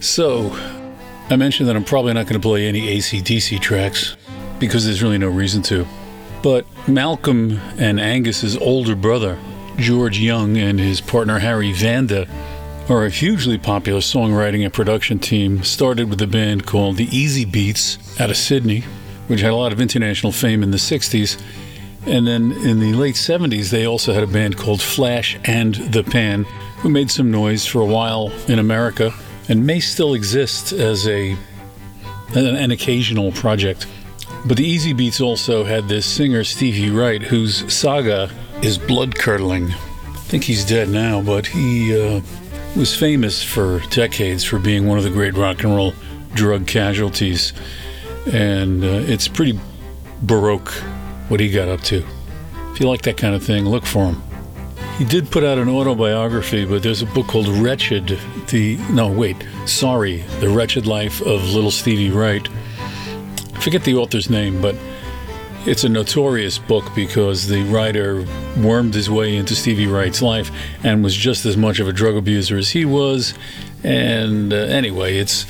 So, I mentioned that I'm probably not going to play any ACDC tracks because there's really no reason to. But Malcolm and Angus's older brother, George Young, and his partner Harry Vanda are a hugely popular songwriting and production team. Started with a band called the Easybeats out of Sydney, which had a lot of international fame in the 60s. And then in the late 70s, they also had a band called Flash and the Pan, who made some noise for a while in America and may still exist as a an, occasional project. But the Easybeats also had this singer Stevie Wright, whose saga is blood curdling. I think he's dead now, but he uh, was famous for decades for being one of the great rock and roll drug casualties, and uh, it's pretty baroque what he got up to. If you like that kind of thing, look for him. He did put out an autobiography, but there's a book called Wretched. The no, wait, sorry, The Wretched Life of Little Stevie Wright. I forget the author's name, but it's a notorious book because the writer wormed his way into Stevie Wright's life and was just as much of a drug abuser as he was. And uh, anyway, it's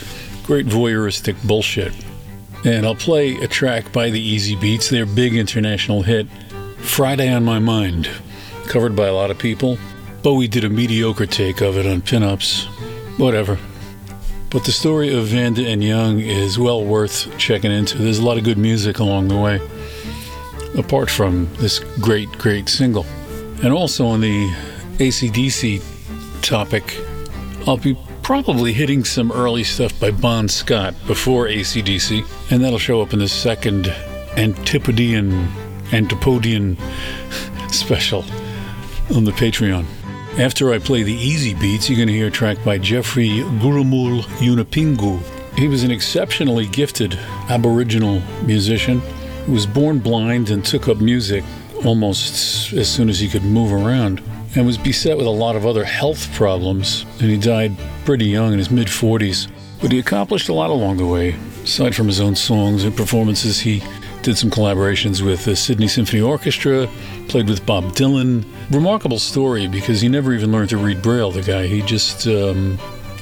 great voyeuristic bullshit. And I'll play a track by the Easybeats, their big international hit, Friday on My Mind, covered by a lot of people. Bowie did a mediocre take of it on pinups. Whatever. But the story of Vanda and Young is well worth checking into. There's a lot of good music along the way, apart from this great, great single. And also on the ACDC topic, I'll be probably hitting some early stuff by Bon Scott before ACDC, and that'll show up in the second Antipodean, Antipodian special on the Patreon. After I play the Easybeats, you're going to hear a track by Geoffrey Gurrumul Yunupingu. He was an exceptionally gifted Aboriginal musician who was born blind and took up music almost as soon as he could move around and was beset with a lot of other health problems. And he died pretty young in his mid 40s. But he accomplished a lot along the way. Aside from his own songs and performances, he did some collaborations with the Sydney Symphony Orchestra, played with Bob Dylan. Remarkable story because he never even learned to read Braille, the guy. He just um,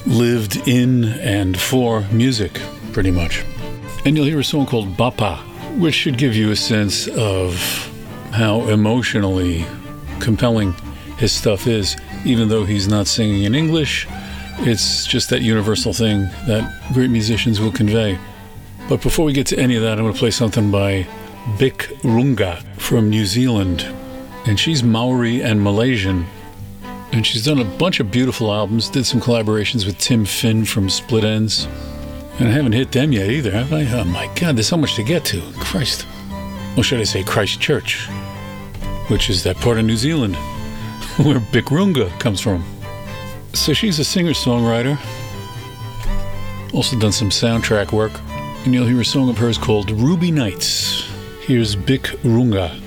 lived in and for music, pretty much. And you'll hear a song called Bapa, which should give you a sense of how emotionally compelling his stuff is, even though he's not singing in English. It's just that universal thing that great musicians will convey. But before we get to any of that, I'm going to play something by Bik Runga from New Zealand. And she's Maori and Malaysian. And she's done a bunch of beautiful albums, did some collaborations with Tim Finn from Split Enz. And I haven't hit them yet either, have I? Oh my God, there's so much to get to. Christ. Or should I say Christchurch, which is that part of New Zealand where Bik Runga comes from. So she's a singer songwriter, also done some soundtrack work, and you'll hear a song of hers called Ruby Nights. Here's Bik Runga. The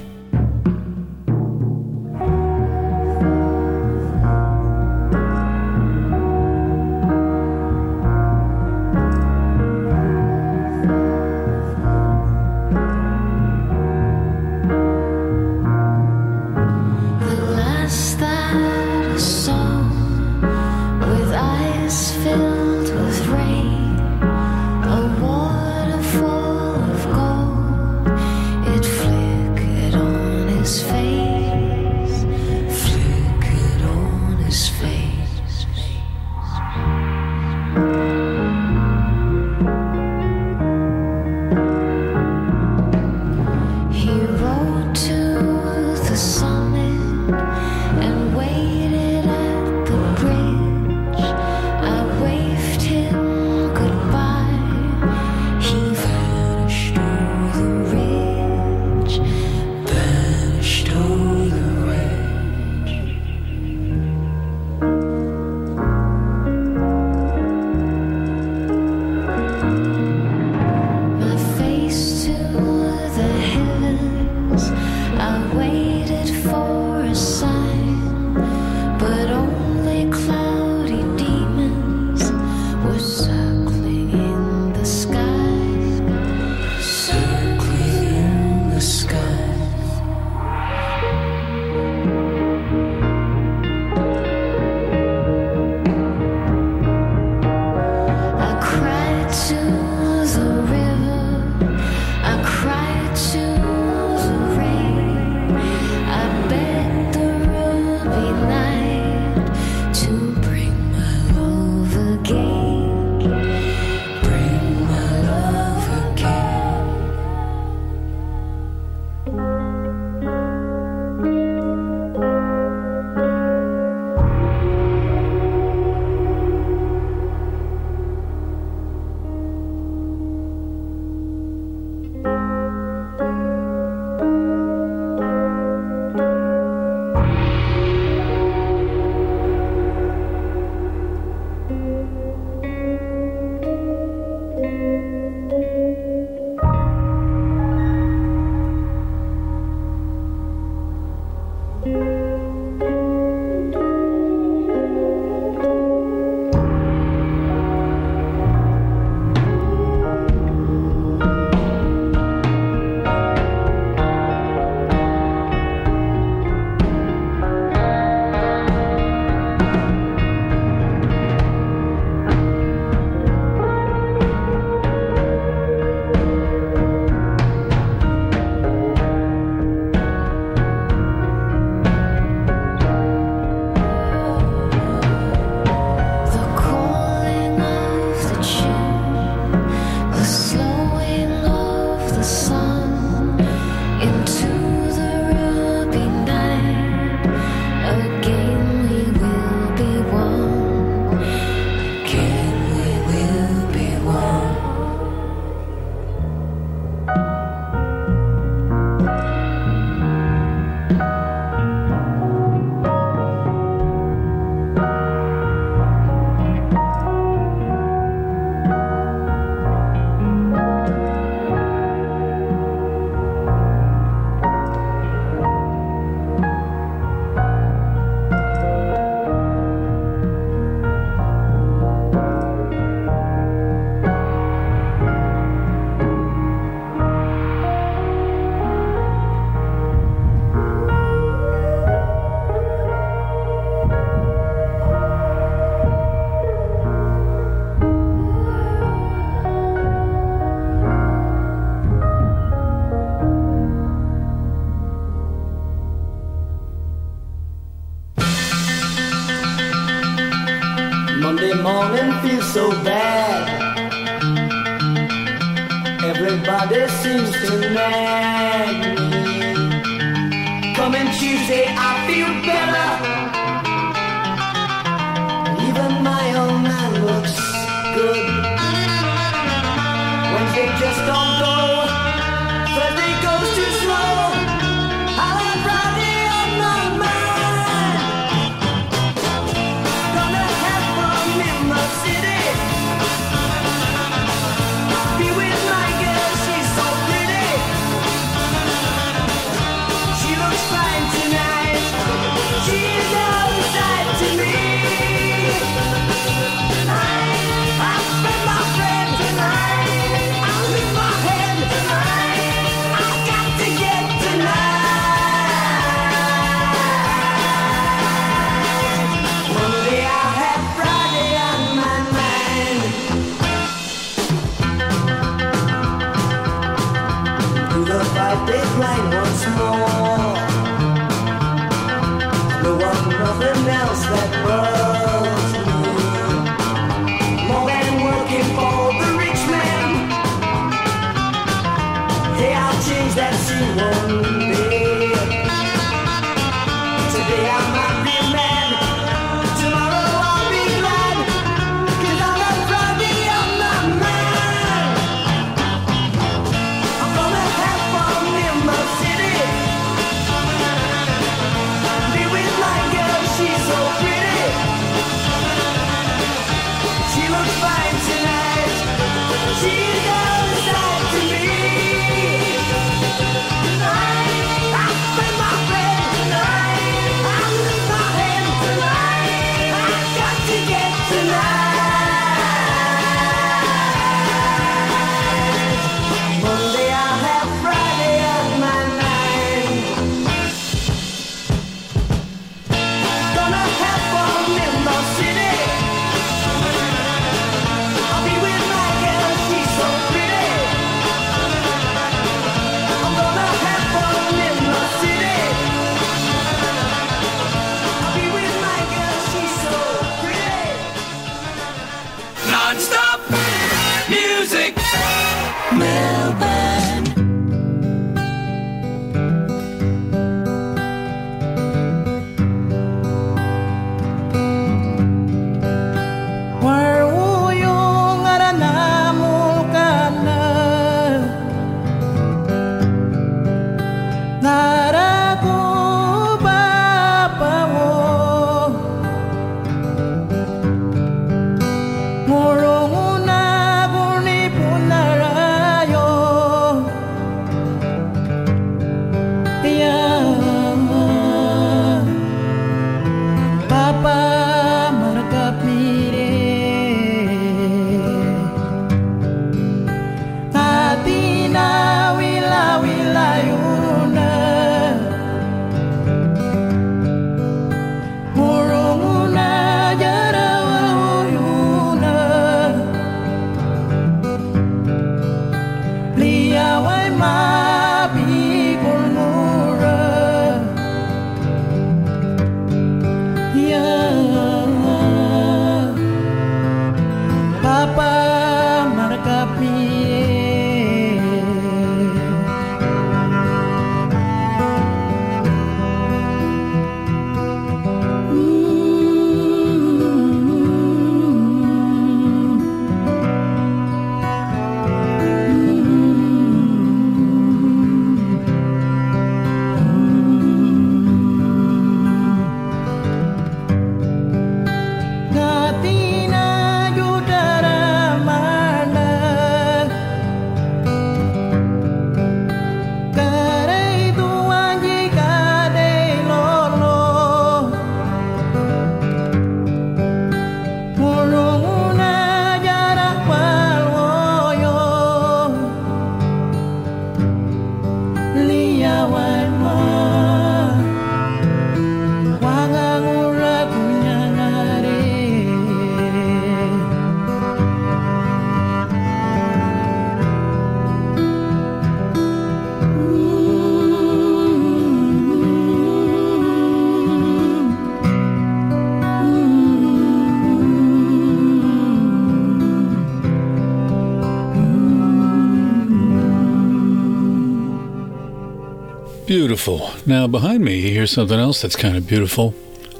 Now, behind me, you hear something else that's kind of beautiful.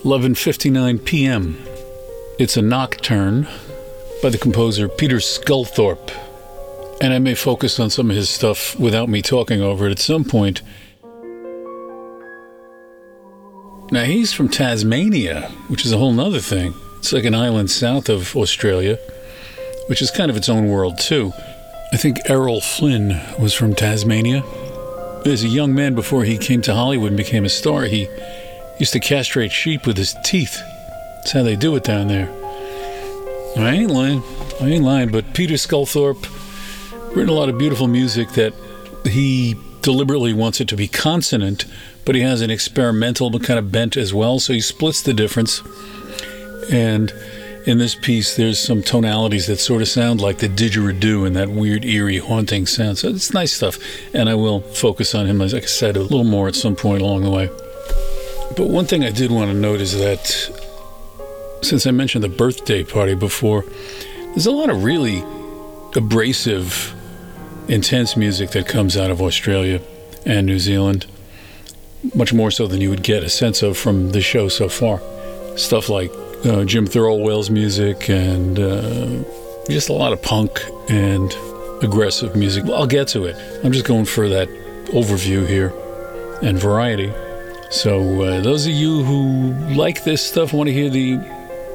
11:59 p.m. It's a nocturne by the composer Peter Sculthorpe. And I may focus on some of his stuff without me talking over it at some point. Now, he's from Tasmania, which is a whole nother thing. It's like an island south of Australia, which is kind of its own world, too. I think Errol Flynn was from Tasmania. As a young man before he came to Hollywood and became a star, he used to castrate sheep with his teeth. That's how they do it down there. I ain't lying. I ain't lying, but Peter Sculthorpe written a lot of beautiful music that he deliberately wants it to be consonant, but he has an experimental but kind of bent as well, so he splits the difference. And in this piece, there's some tonalities that sort of sound like the didgeridoo and that weird, eerie, haunting sound. So it's nice stuff. And I will focus on him, as I said, a little more at some point along the way. But one thing I did want to note is that since I mentioned the birthday party before, there's a lot of really abrasive, intense music that comes out of Australia and New Zealand, much more so than you would get a sense of from the show so far. Stuff like uh, Jim Thirlwell's music and uh, just a lot of punk and aggressive music. I'll get to it. I'm just going for that overview here and variety. So, uh, those of you who like this stuff, want to hear the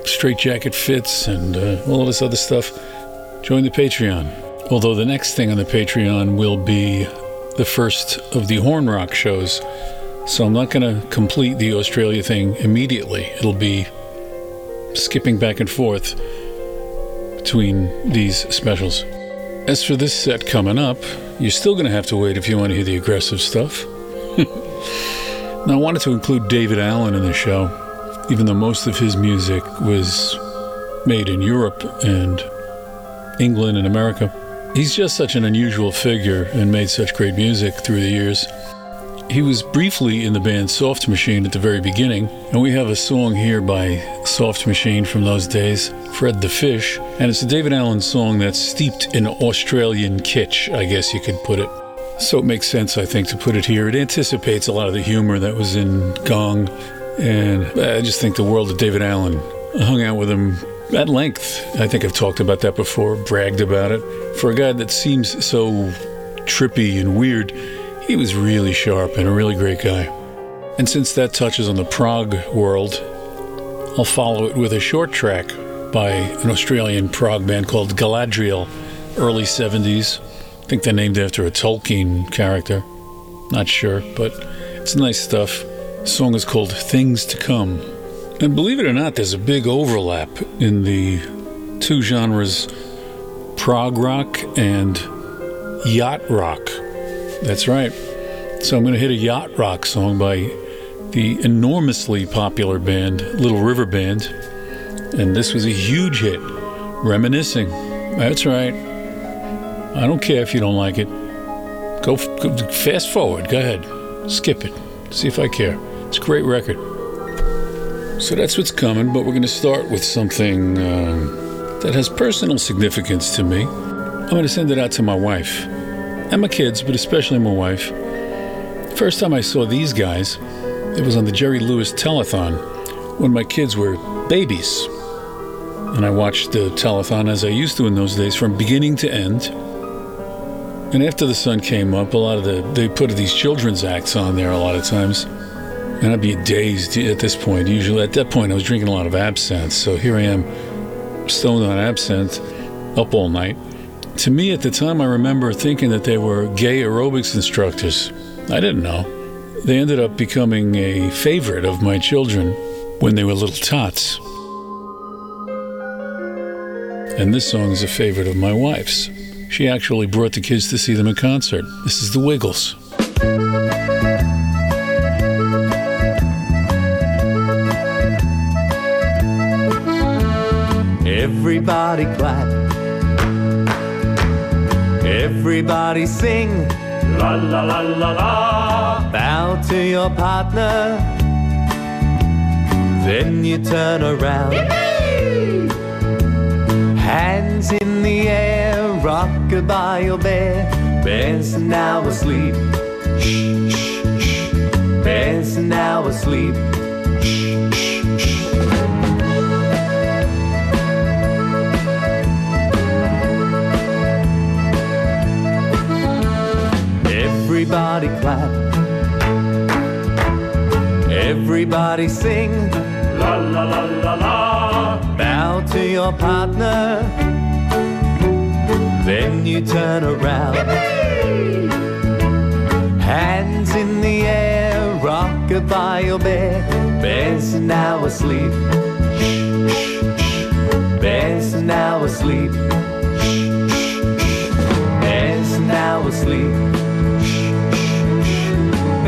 Straitjacket Fits and uh, all this other stuff, join the Patreon. Although the next thing on the Patreon will be the first of the Horn Rock shows. So I'm not going to complete the Australia thing immediately. It'll be skipping back and forth between these specials. As for this set coming up, you're still going to have to wait if you want to hear the aggressive stuff. now, I wanted to include Daevid Allen in the show, even though most of his music was made in Europe and England and America. He's just such an unusual figure and made such great music through the years. He was briefly in the band Soft Machine at the very beginning, and we have a song here by Soft Machine from those days, Fred the Fish, and it's a Daevid Allen song that's steeped in Australian kitsch, I guess you could put it. So it makes sense, I think, to put it here. It anticipates a lot of the humor that was in Gong, and I just think the world of Daevid Allen. I hung out with him at length. I think I've talked about that before, bragged about it. For a guy that seems so trippy and weird, he was really sharp and a really great guy. And since that touches on the prog world, I'll follow it with a short track by an Australian prog band called Galadriel, early 70s. I think they're named after a Tolkien character. Not sure, but it's nice stuff. The song is called Things to Come. And believe it or not, there's a big overlap in the two genres prog rock and yacht rock. That's right. So I'm going to hit a yacht rock song by the enormously popular band Little River Band. And this was a huge hit. Reminiscing. That's right. I don't care if you don't like it. Go, go fast forward. Go ahead. Skip it. See if I care. It's a great record. So that's what's coming, but we're going to start with something uh, that has personal significance to me. I'm going to send it out to my wife and my kids, but especially my wife. First time I saw these guys, it was on the Jerry Lewis telethon when my kids were babies. And I watched the telethon as I used to in those days from beginning to end. And after the sun came up, a lot of the they put these children's acts on there a lot of times. And I'd be dazed at this point. Usually at that point I was drinking a lot of absinthe. So here I am, stoned on absinthe, up all night. To me at the time I remember thinking that they were gay aerobics instructors. I didn't know. They ended up becoming a favorite of my children when they were little tots. And this song is a favorite of my wife's. She actually brought the kids to see them in concert. This is the Wiggles. Everybody clap. Everybody sing. La la la la la. Bow to your partner. Then you turn around. Hands in the air, rock by your bed. Ben's now asleep. Shh, shh, shh. Bears now asleep. Everybody clap. Everybody sing. La la la la la. Bow to your partner. Then you turn around. Hands in the air, rock-a-bye your bear. Bears now asleep. Bears now asleep. Bears now asleep. Bears now asleep.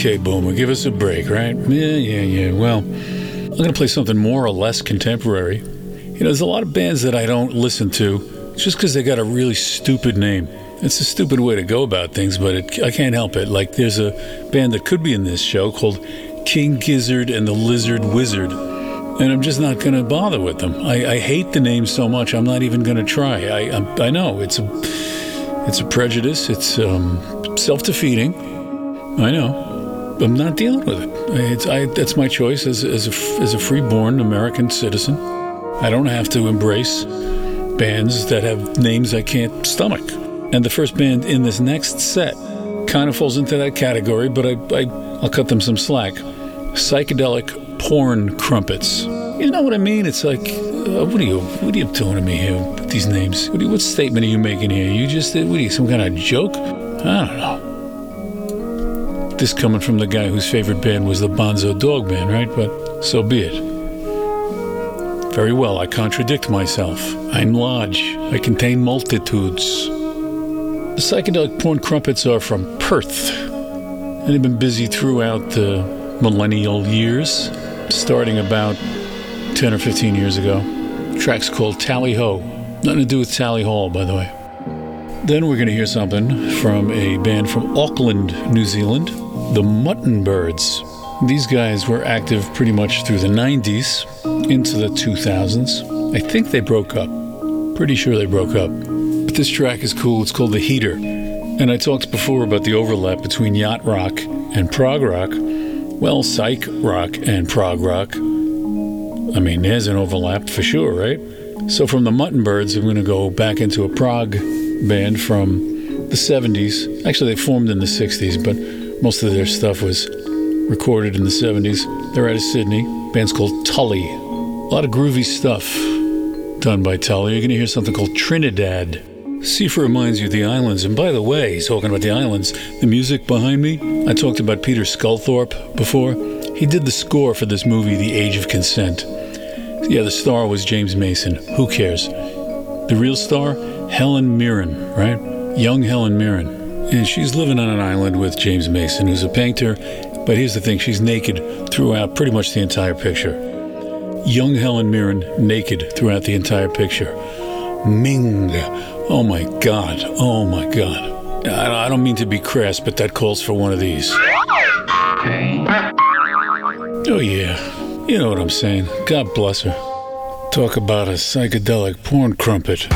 Okay, Boomer, give us a break, right? Yeah, yeah, yeah. Well, I'm going to play something more or less contemporary. You know, there's a lot of bands that I don't listen to just because they got a really stupid name. It's a stupid way to go about things, but it, I can't help it. Like, there's a band that could be in this show called King Gizzard and the Lizard Wizard. And I'm just not going to bother with them. I, I hate the name so much, I'm not even going to try. I, I, I know it's a, it's a prejudice. It's um, self-defeating. I know. I'm not dealing with it. It's, I, that's my choice as, as, a, as a freeborn American citizen. I don't have to embrace bands that have names I can't stomach. And the first band in this next set kind of falls into that category, but I, I, I'll cut them some slack. Psychedelic porn crumpets. You know what I mean? It's like, uh, what are you, what are you doing to me here with these names? What, you- what statement are you making here? You just, what are you, some kind of joke? I don't know. This coming from the guy whose favorite band was the Bonzo Dog Band, right? But so be it. Very well, I contradict myself. I'm large. I contain multitudes. The psychedelic porn crumpets are from Perth, and they've been busy throughout the millennial years, starting about 10 or 15 years ago. The track's called Tally Ho. Nothing to do with Tally Hall, by the way. Then we're going to hear something from a band from Auckland, New Zealand, the Mutton Birds. These guys were active pretty much through the 90s into the 2000s. I think they broke up. Pretty sure they broke up. But this track is cool. It's called The Heater. And I talked before about the overlap between yacht rock and prog rock. Well, psych rock and prog rock. I mean, there's an overlap for sure, right? So from the Mutton Birds, I'm going to go back into a prog band from the 70s. Actually, they formed in the 60s, but most of their stuff was recorded in the 70s. They're out of Sydney. Band's called Tully. A lot of groovy stuff done by Tully. You're going to hear something called Trinidad. Seafer reminds you of the islands. And by the way, he's talking about the islands. The music behind me, I talked about Peter Sculthorpe before. He did the score for this movie, The Age of Consent. Yeah, the star was James Mason. Who cares? The real star, Helen Mirren, right? Young Helen Mirren. And she's living on an island with James Mason, who's a painter. But here's the thing she's naked throughout pretty much the entire picture. Young Helen Mirren naked throughout the entire picture. Ming. Oh my God. Oh my God. I I don't mean to be crass, but that calls for one of these. Oh, yeah. You know what I'm saying. God bless her. Talk about a psychedelic porn crumpet.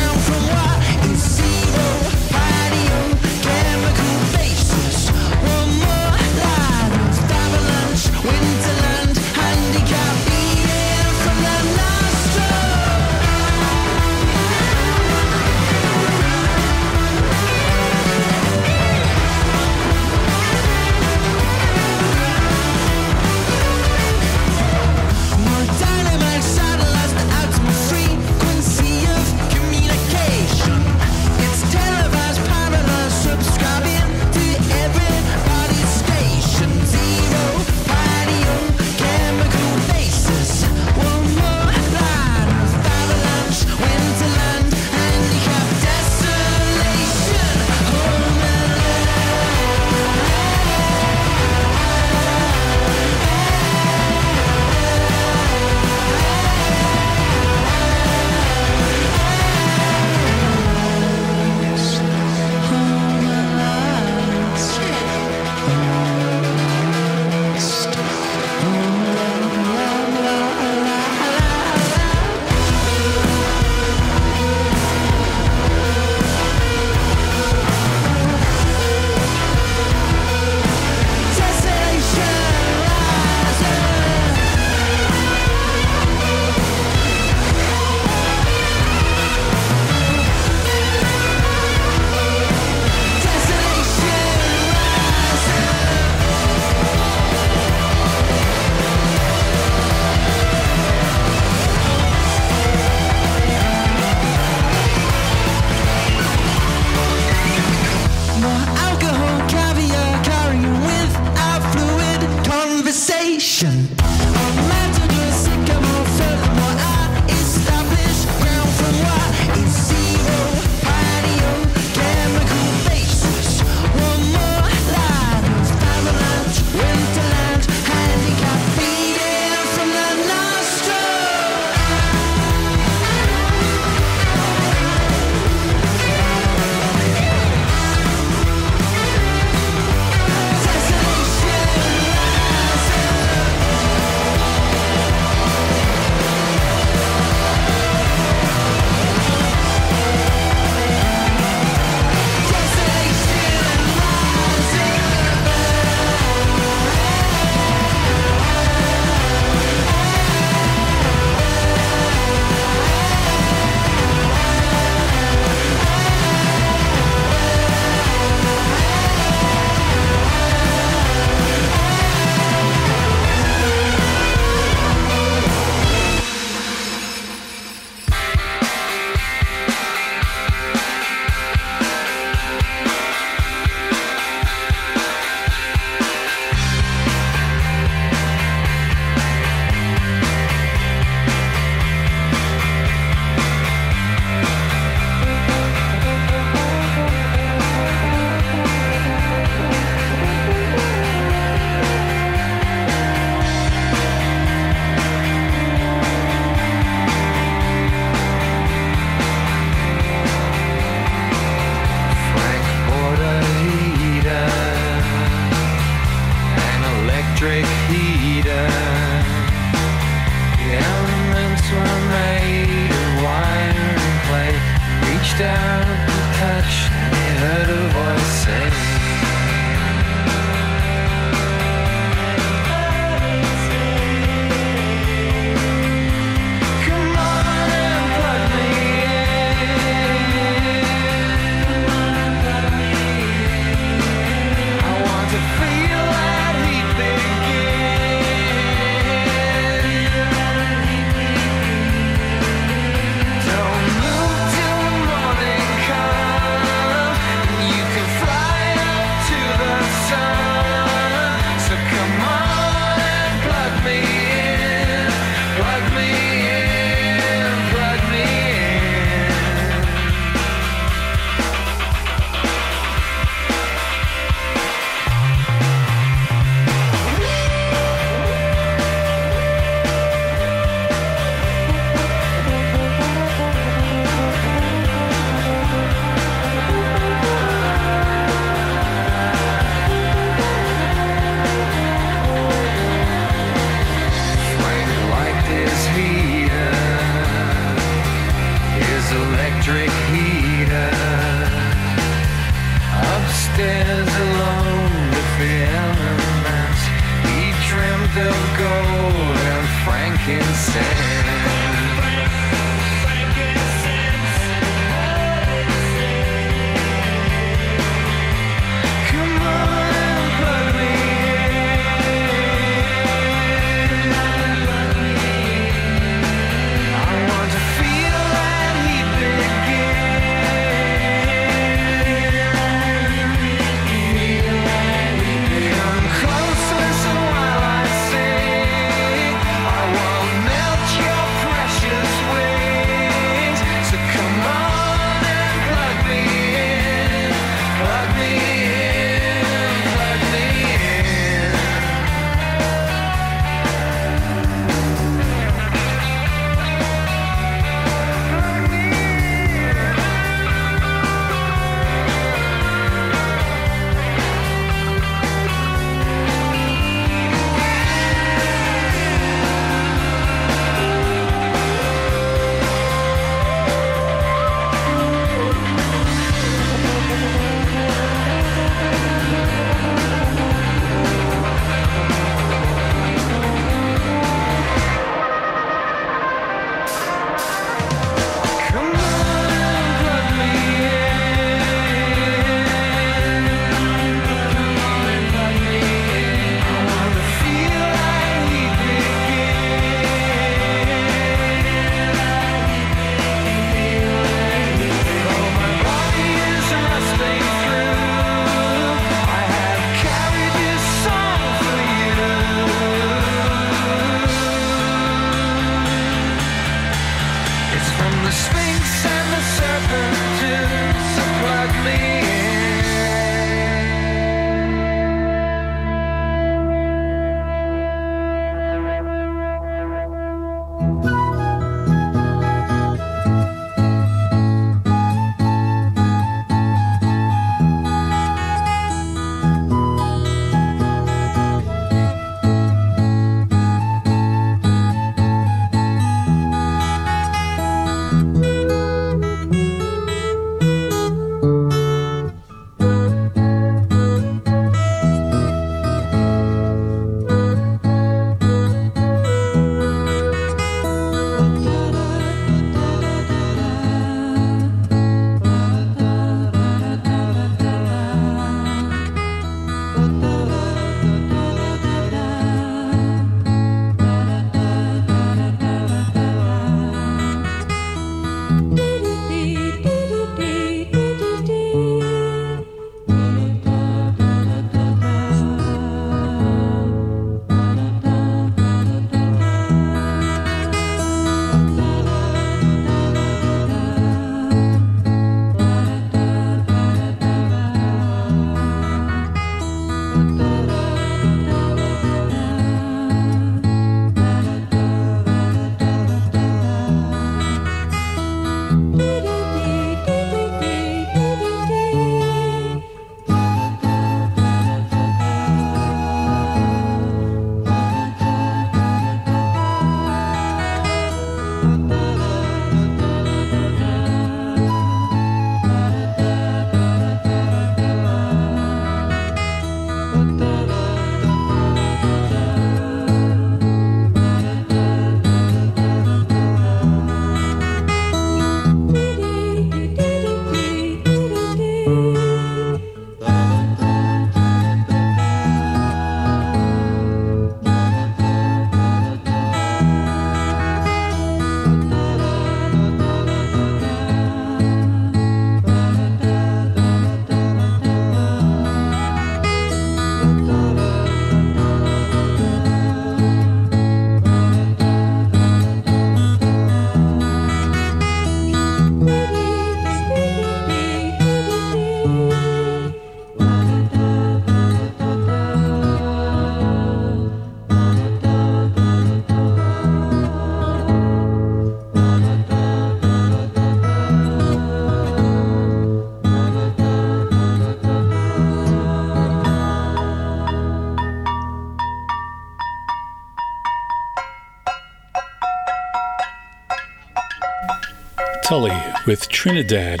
With Trinidad.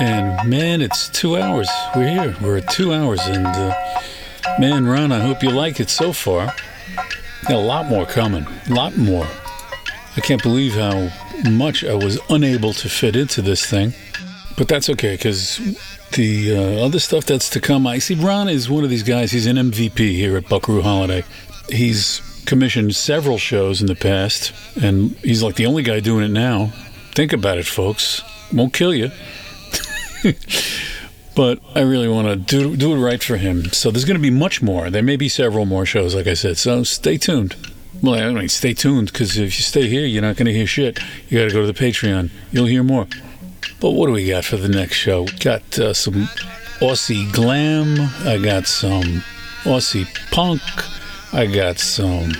And man, it's two hours. We're here. We're at two hours. And uh, man, Ron, I hope you like it so far. Got a lot more coming. A lot more. I can't believe how much I was unable to fit into this thing. But that's okay because the uh, other stuff that's to come, I see Ron is one of these guys. He's an MVP here at Buckaroo Holiday. He's commissioned several shows in the past, and he's like the only guy doing it now. Think about it, folks. Won't kill you. but I really want to do do it right for him. So there's going to be much more. There may be several more shows, like I said. So stay tuned. Well, I mean, stay tuned because if you stay here, you're not going to hear shit. You got to go to the Patreon. You'll hear more. But what do we got for the next show? Got uh, some Aussie glam. I got some Aussie punk. I got some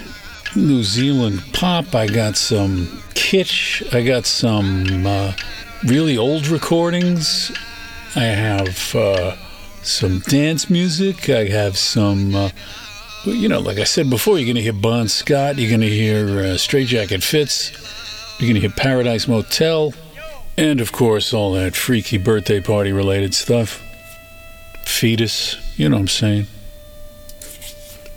New Zealand pop. I got some kitsch. I got some uh, really old recordings. I have uh, some dance music. I have some, uh, you know, like I said before, you're going to hear Bon Scott. You're going to hear uh, Straitjacket Fits. You're going to hear Paradise Motel. And of course, all that freaky birthday party related stuff. Foetus, you know what I'm saying.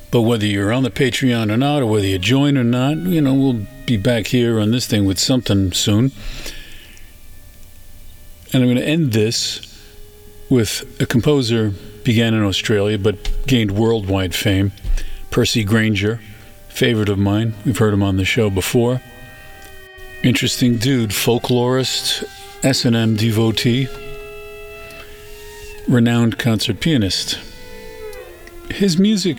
But whether you're on the Patreon or not, or whether you join or not, you know, we'll be back here on this thing with something soon. And I'm going to end this with a composer began in Australia but gained worldwide fame, Percy Grainger, favorite of mine. We've heard him on the show before. Interesting dude, folklorist, S&M devotee, renowned concert pianist. His music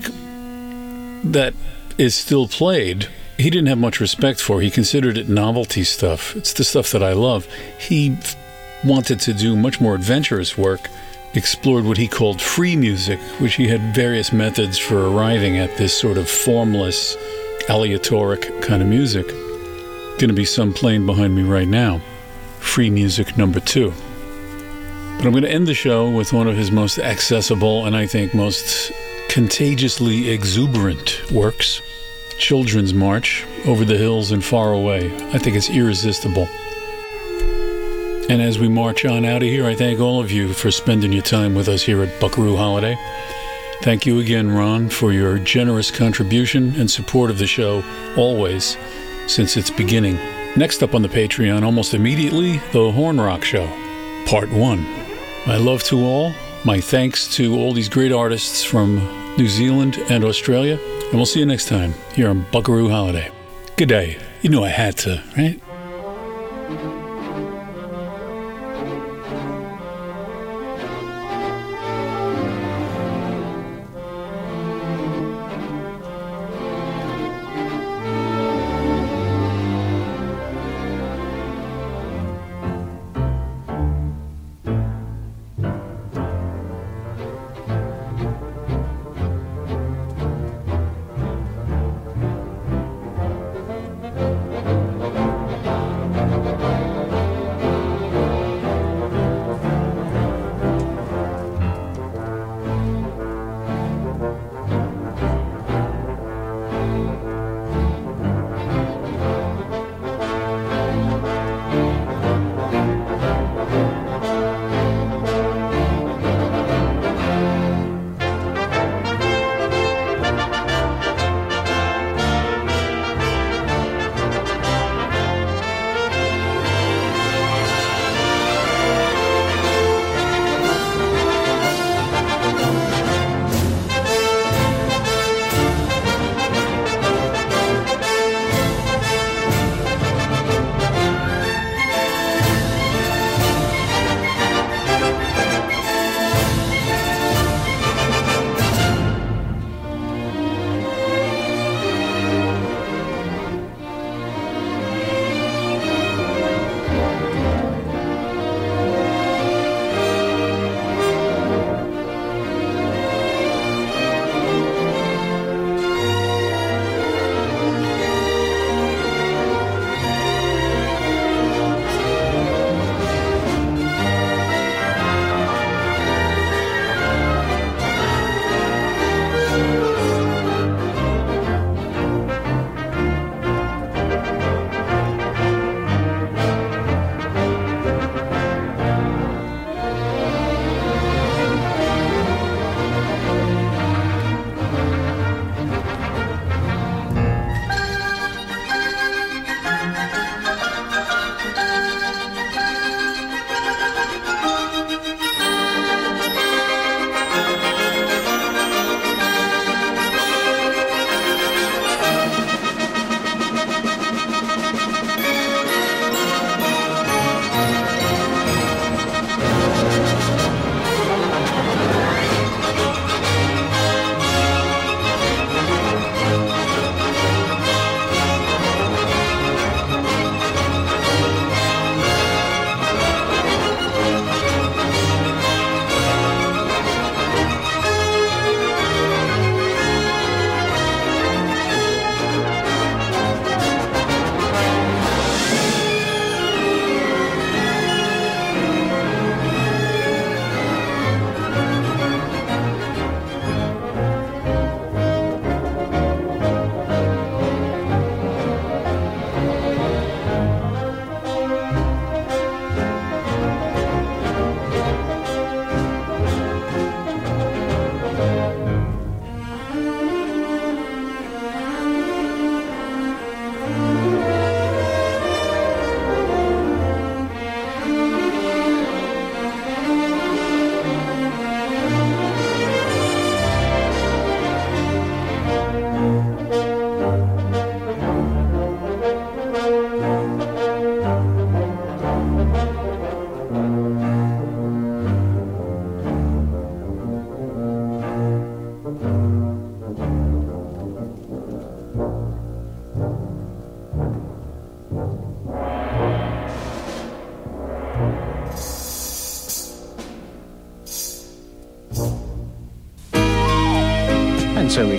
that is still played, he didn't have much respect for. He considered it novelty stuff. It's the stuff that I love. He wanted to do much more adventurous work, explored what he called free music, which he had various methods for arriving at this sort of formless, aleatoric kind of music. Going to be some playing behind me right now. Free music number two. But I'm going to end the show with one of his most accessible and I think most contagiously exuberant works Children's March Over the Hills and Far Away. I think it's irresistible. And as we march on out of here, I thank all of you for spending your time with us here at Buckaroo Holiday. Thank you again, Ron, for your generous contribution and support of the show always since its beginning. Next up on the Patreon, almost immediately, The Horn Rock Show, Part 1. My love to all. My thanks to all these great artists from New Zealand and Australia. And we'll see you next time here on Buckaroo Holiday. Good day. You know I had to, right?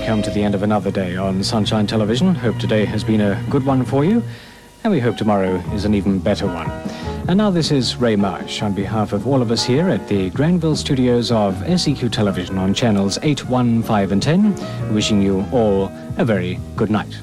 Come to the end of another day on Sunshine Television. Hope today has been a good one for you, and we hope tomorrow is an even better one. And now this is Ray Marsh on behalf of all of us here at the Granville studios of SEQ Television on channels 8, 1, 5 and 10, wishing you all a very good night.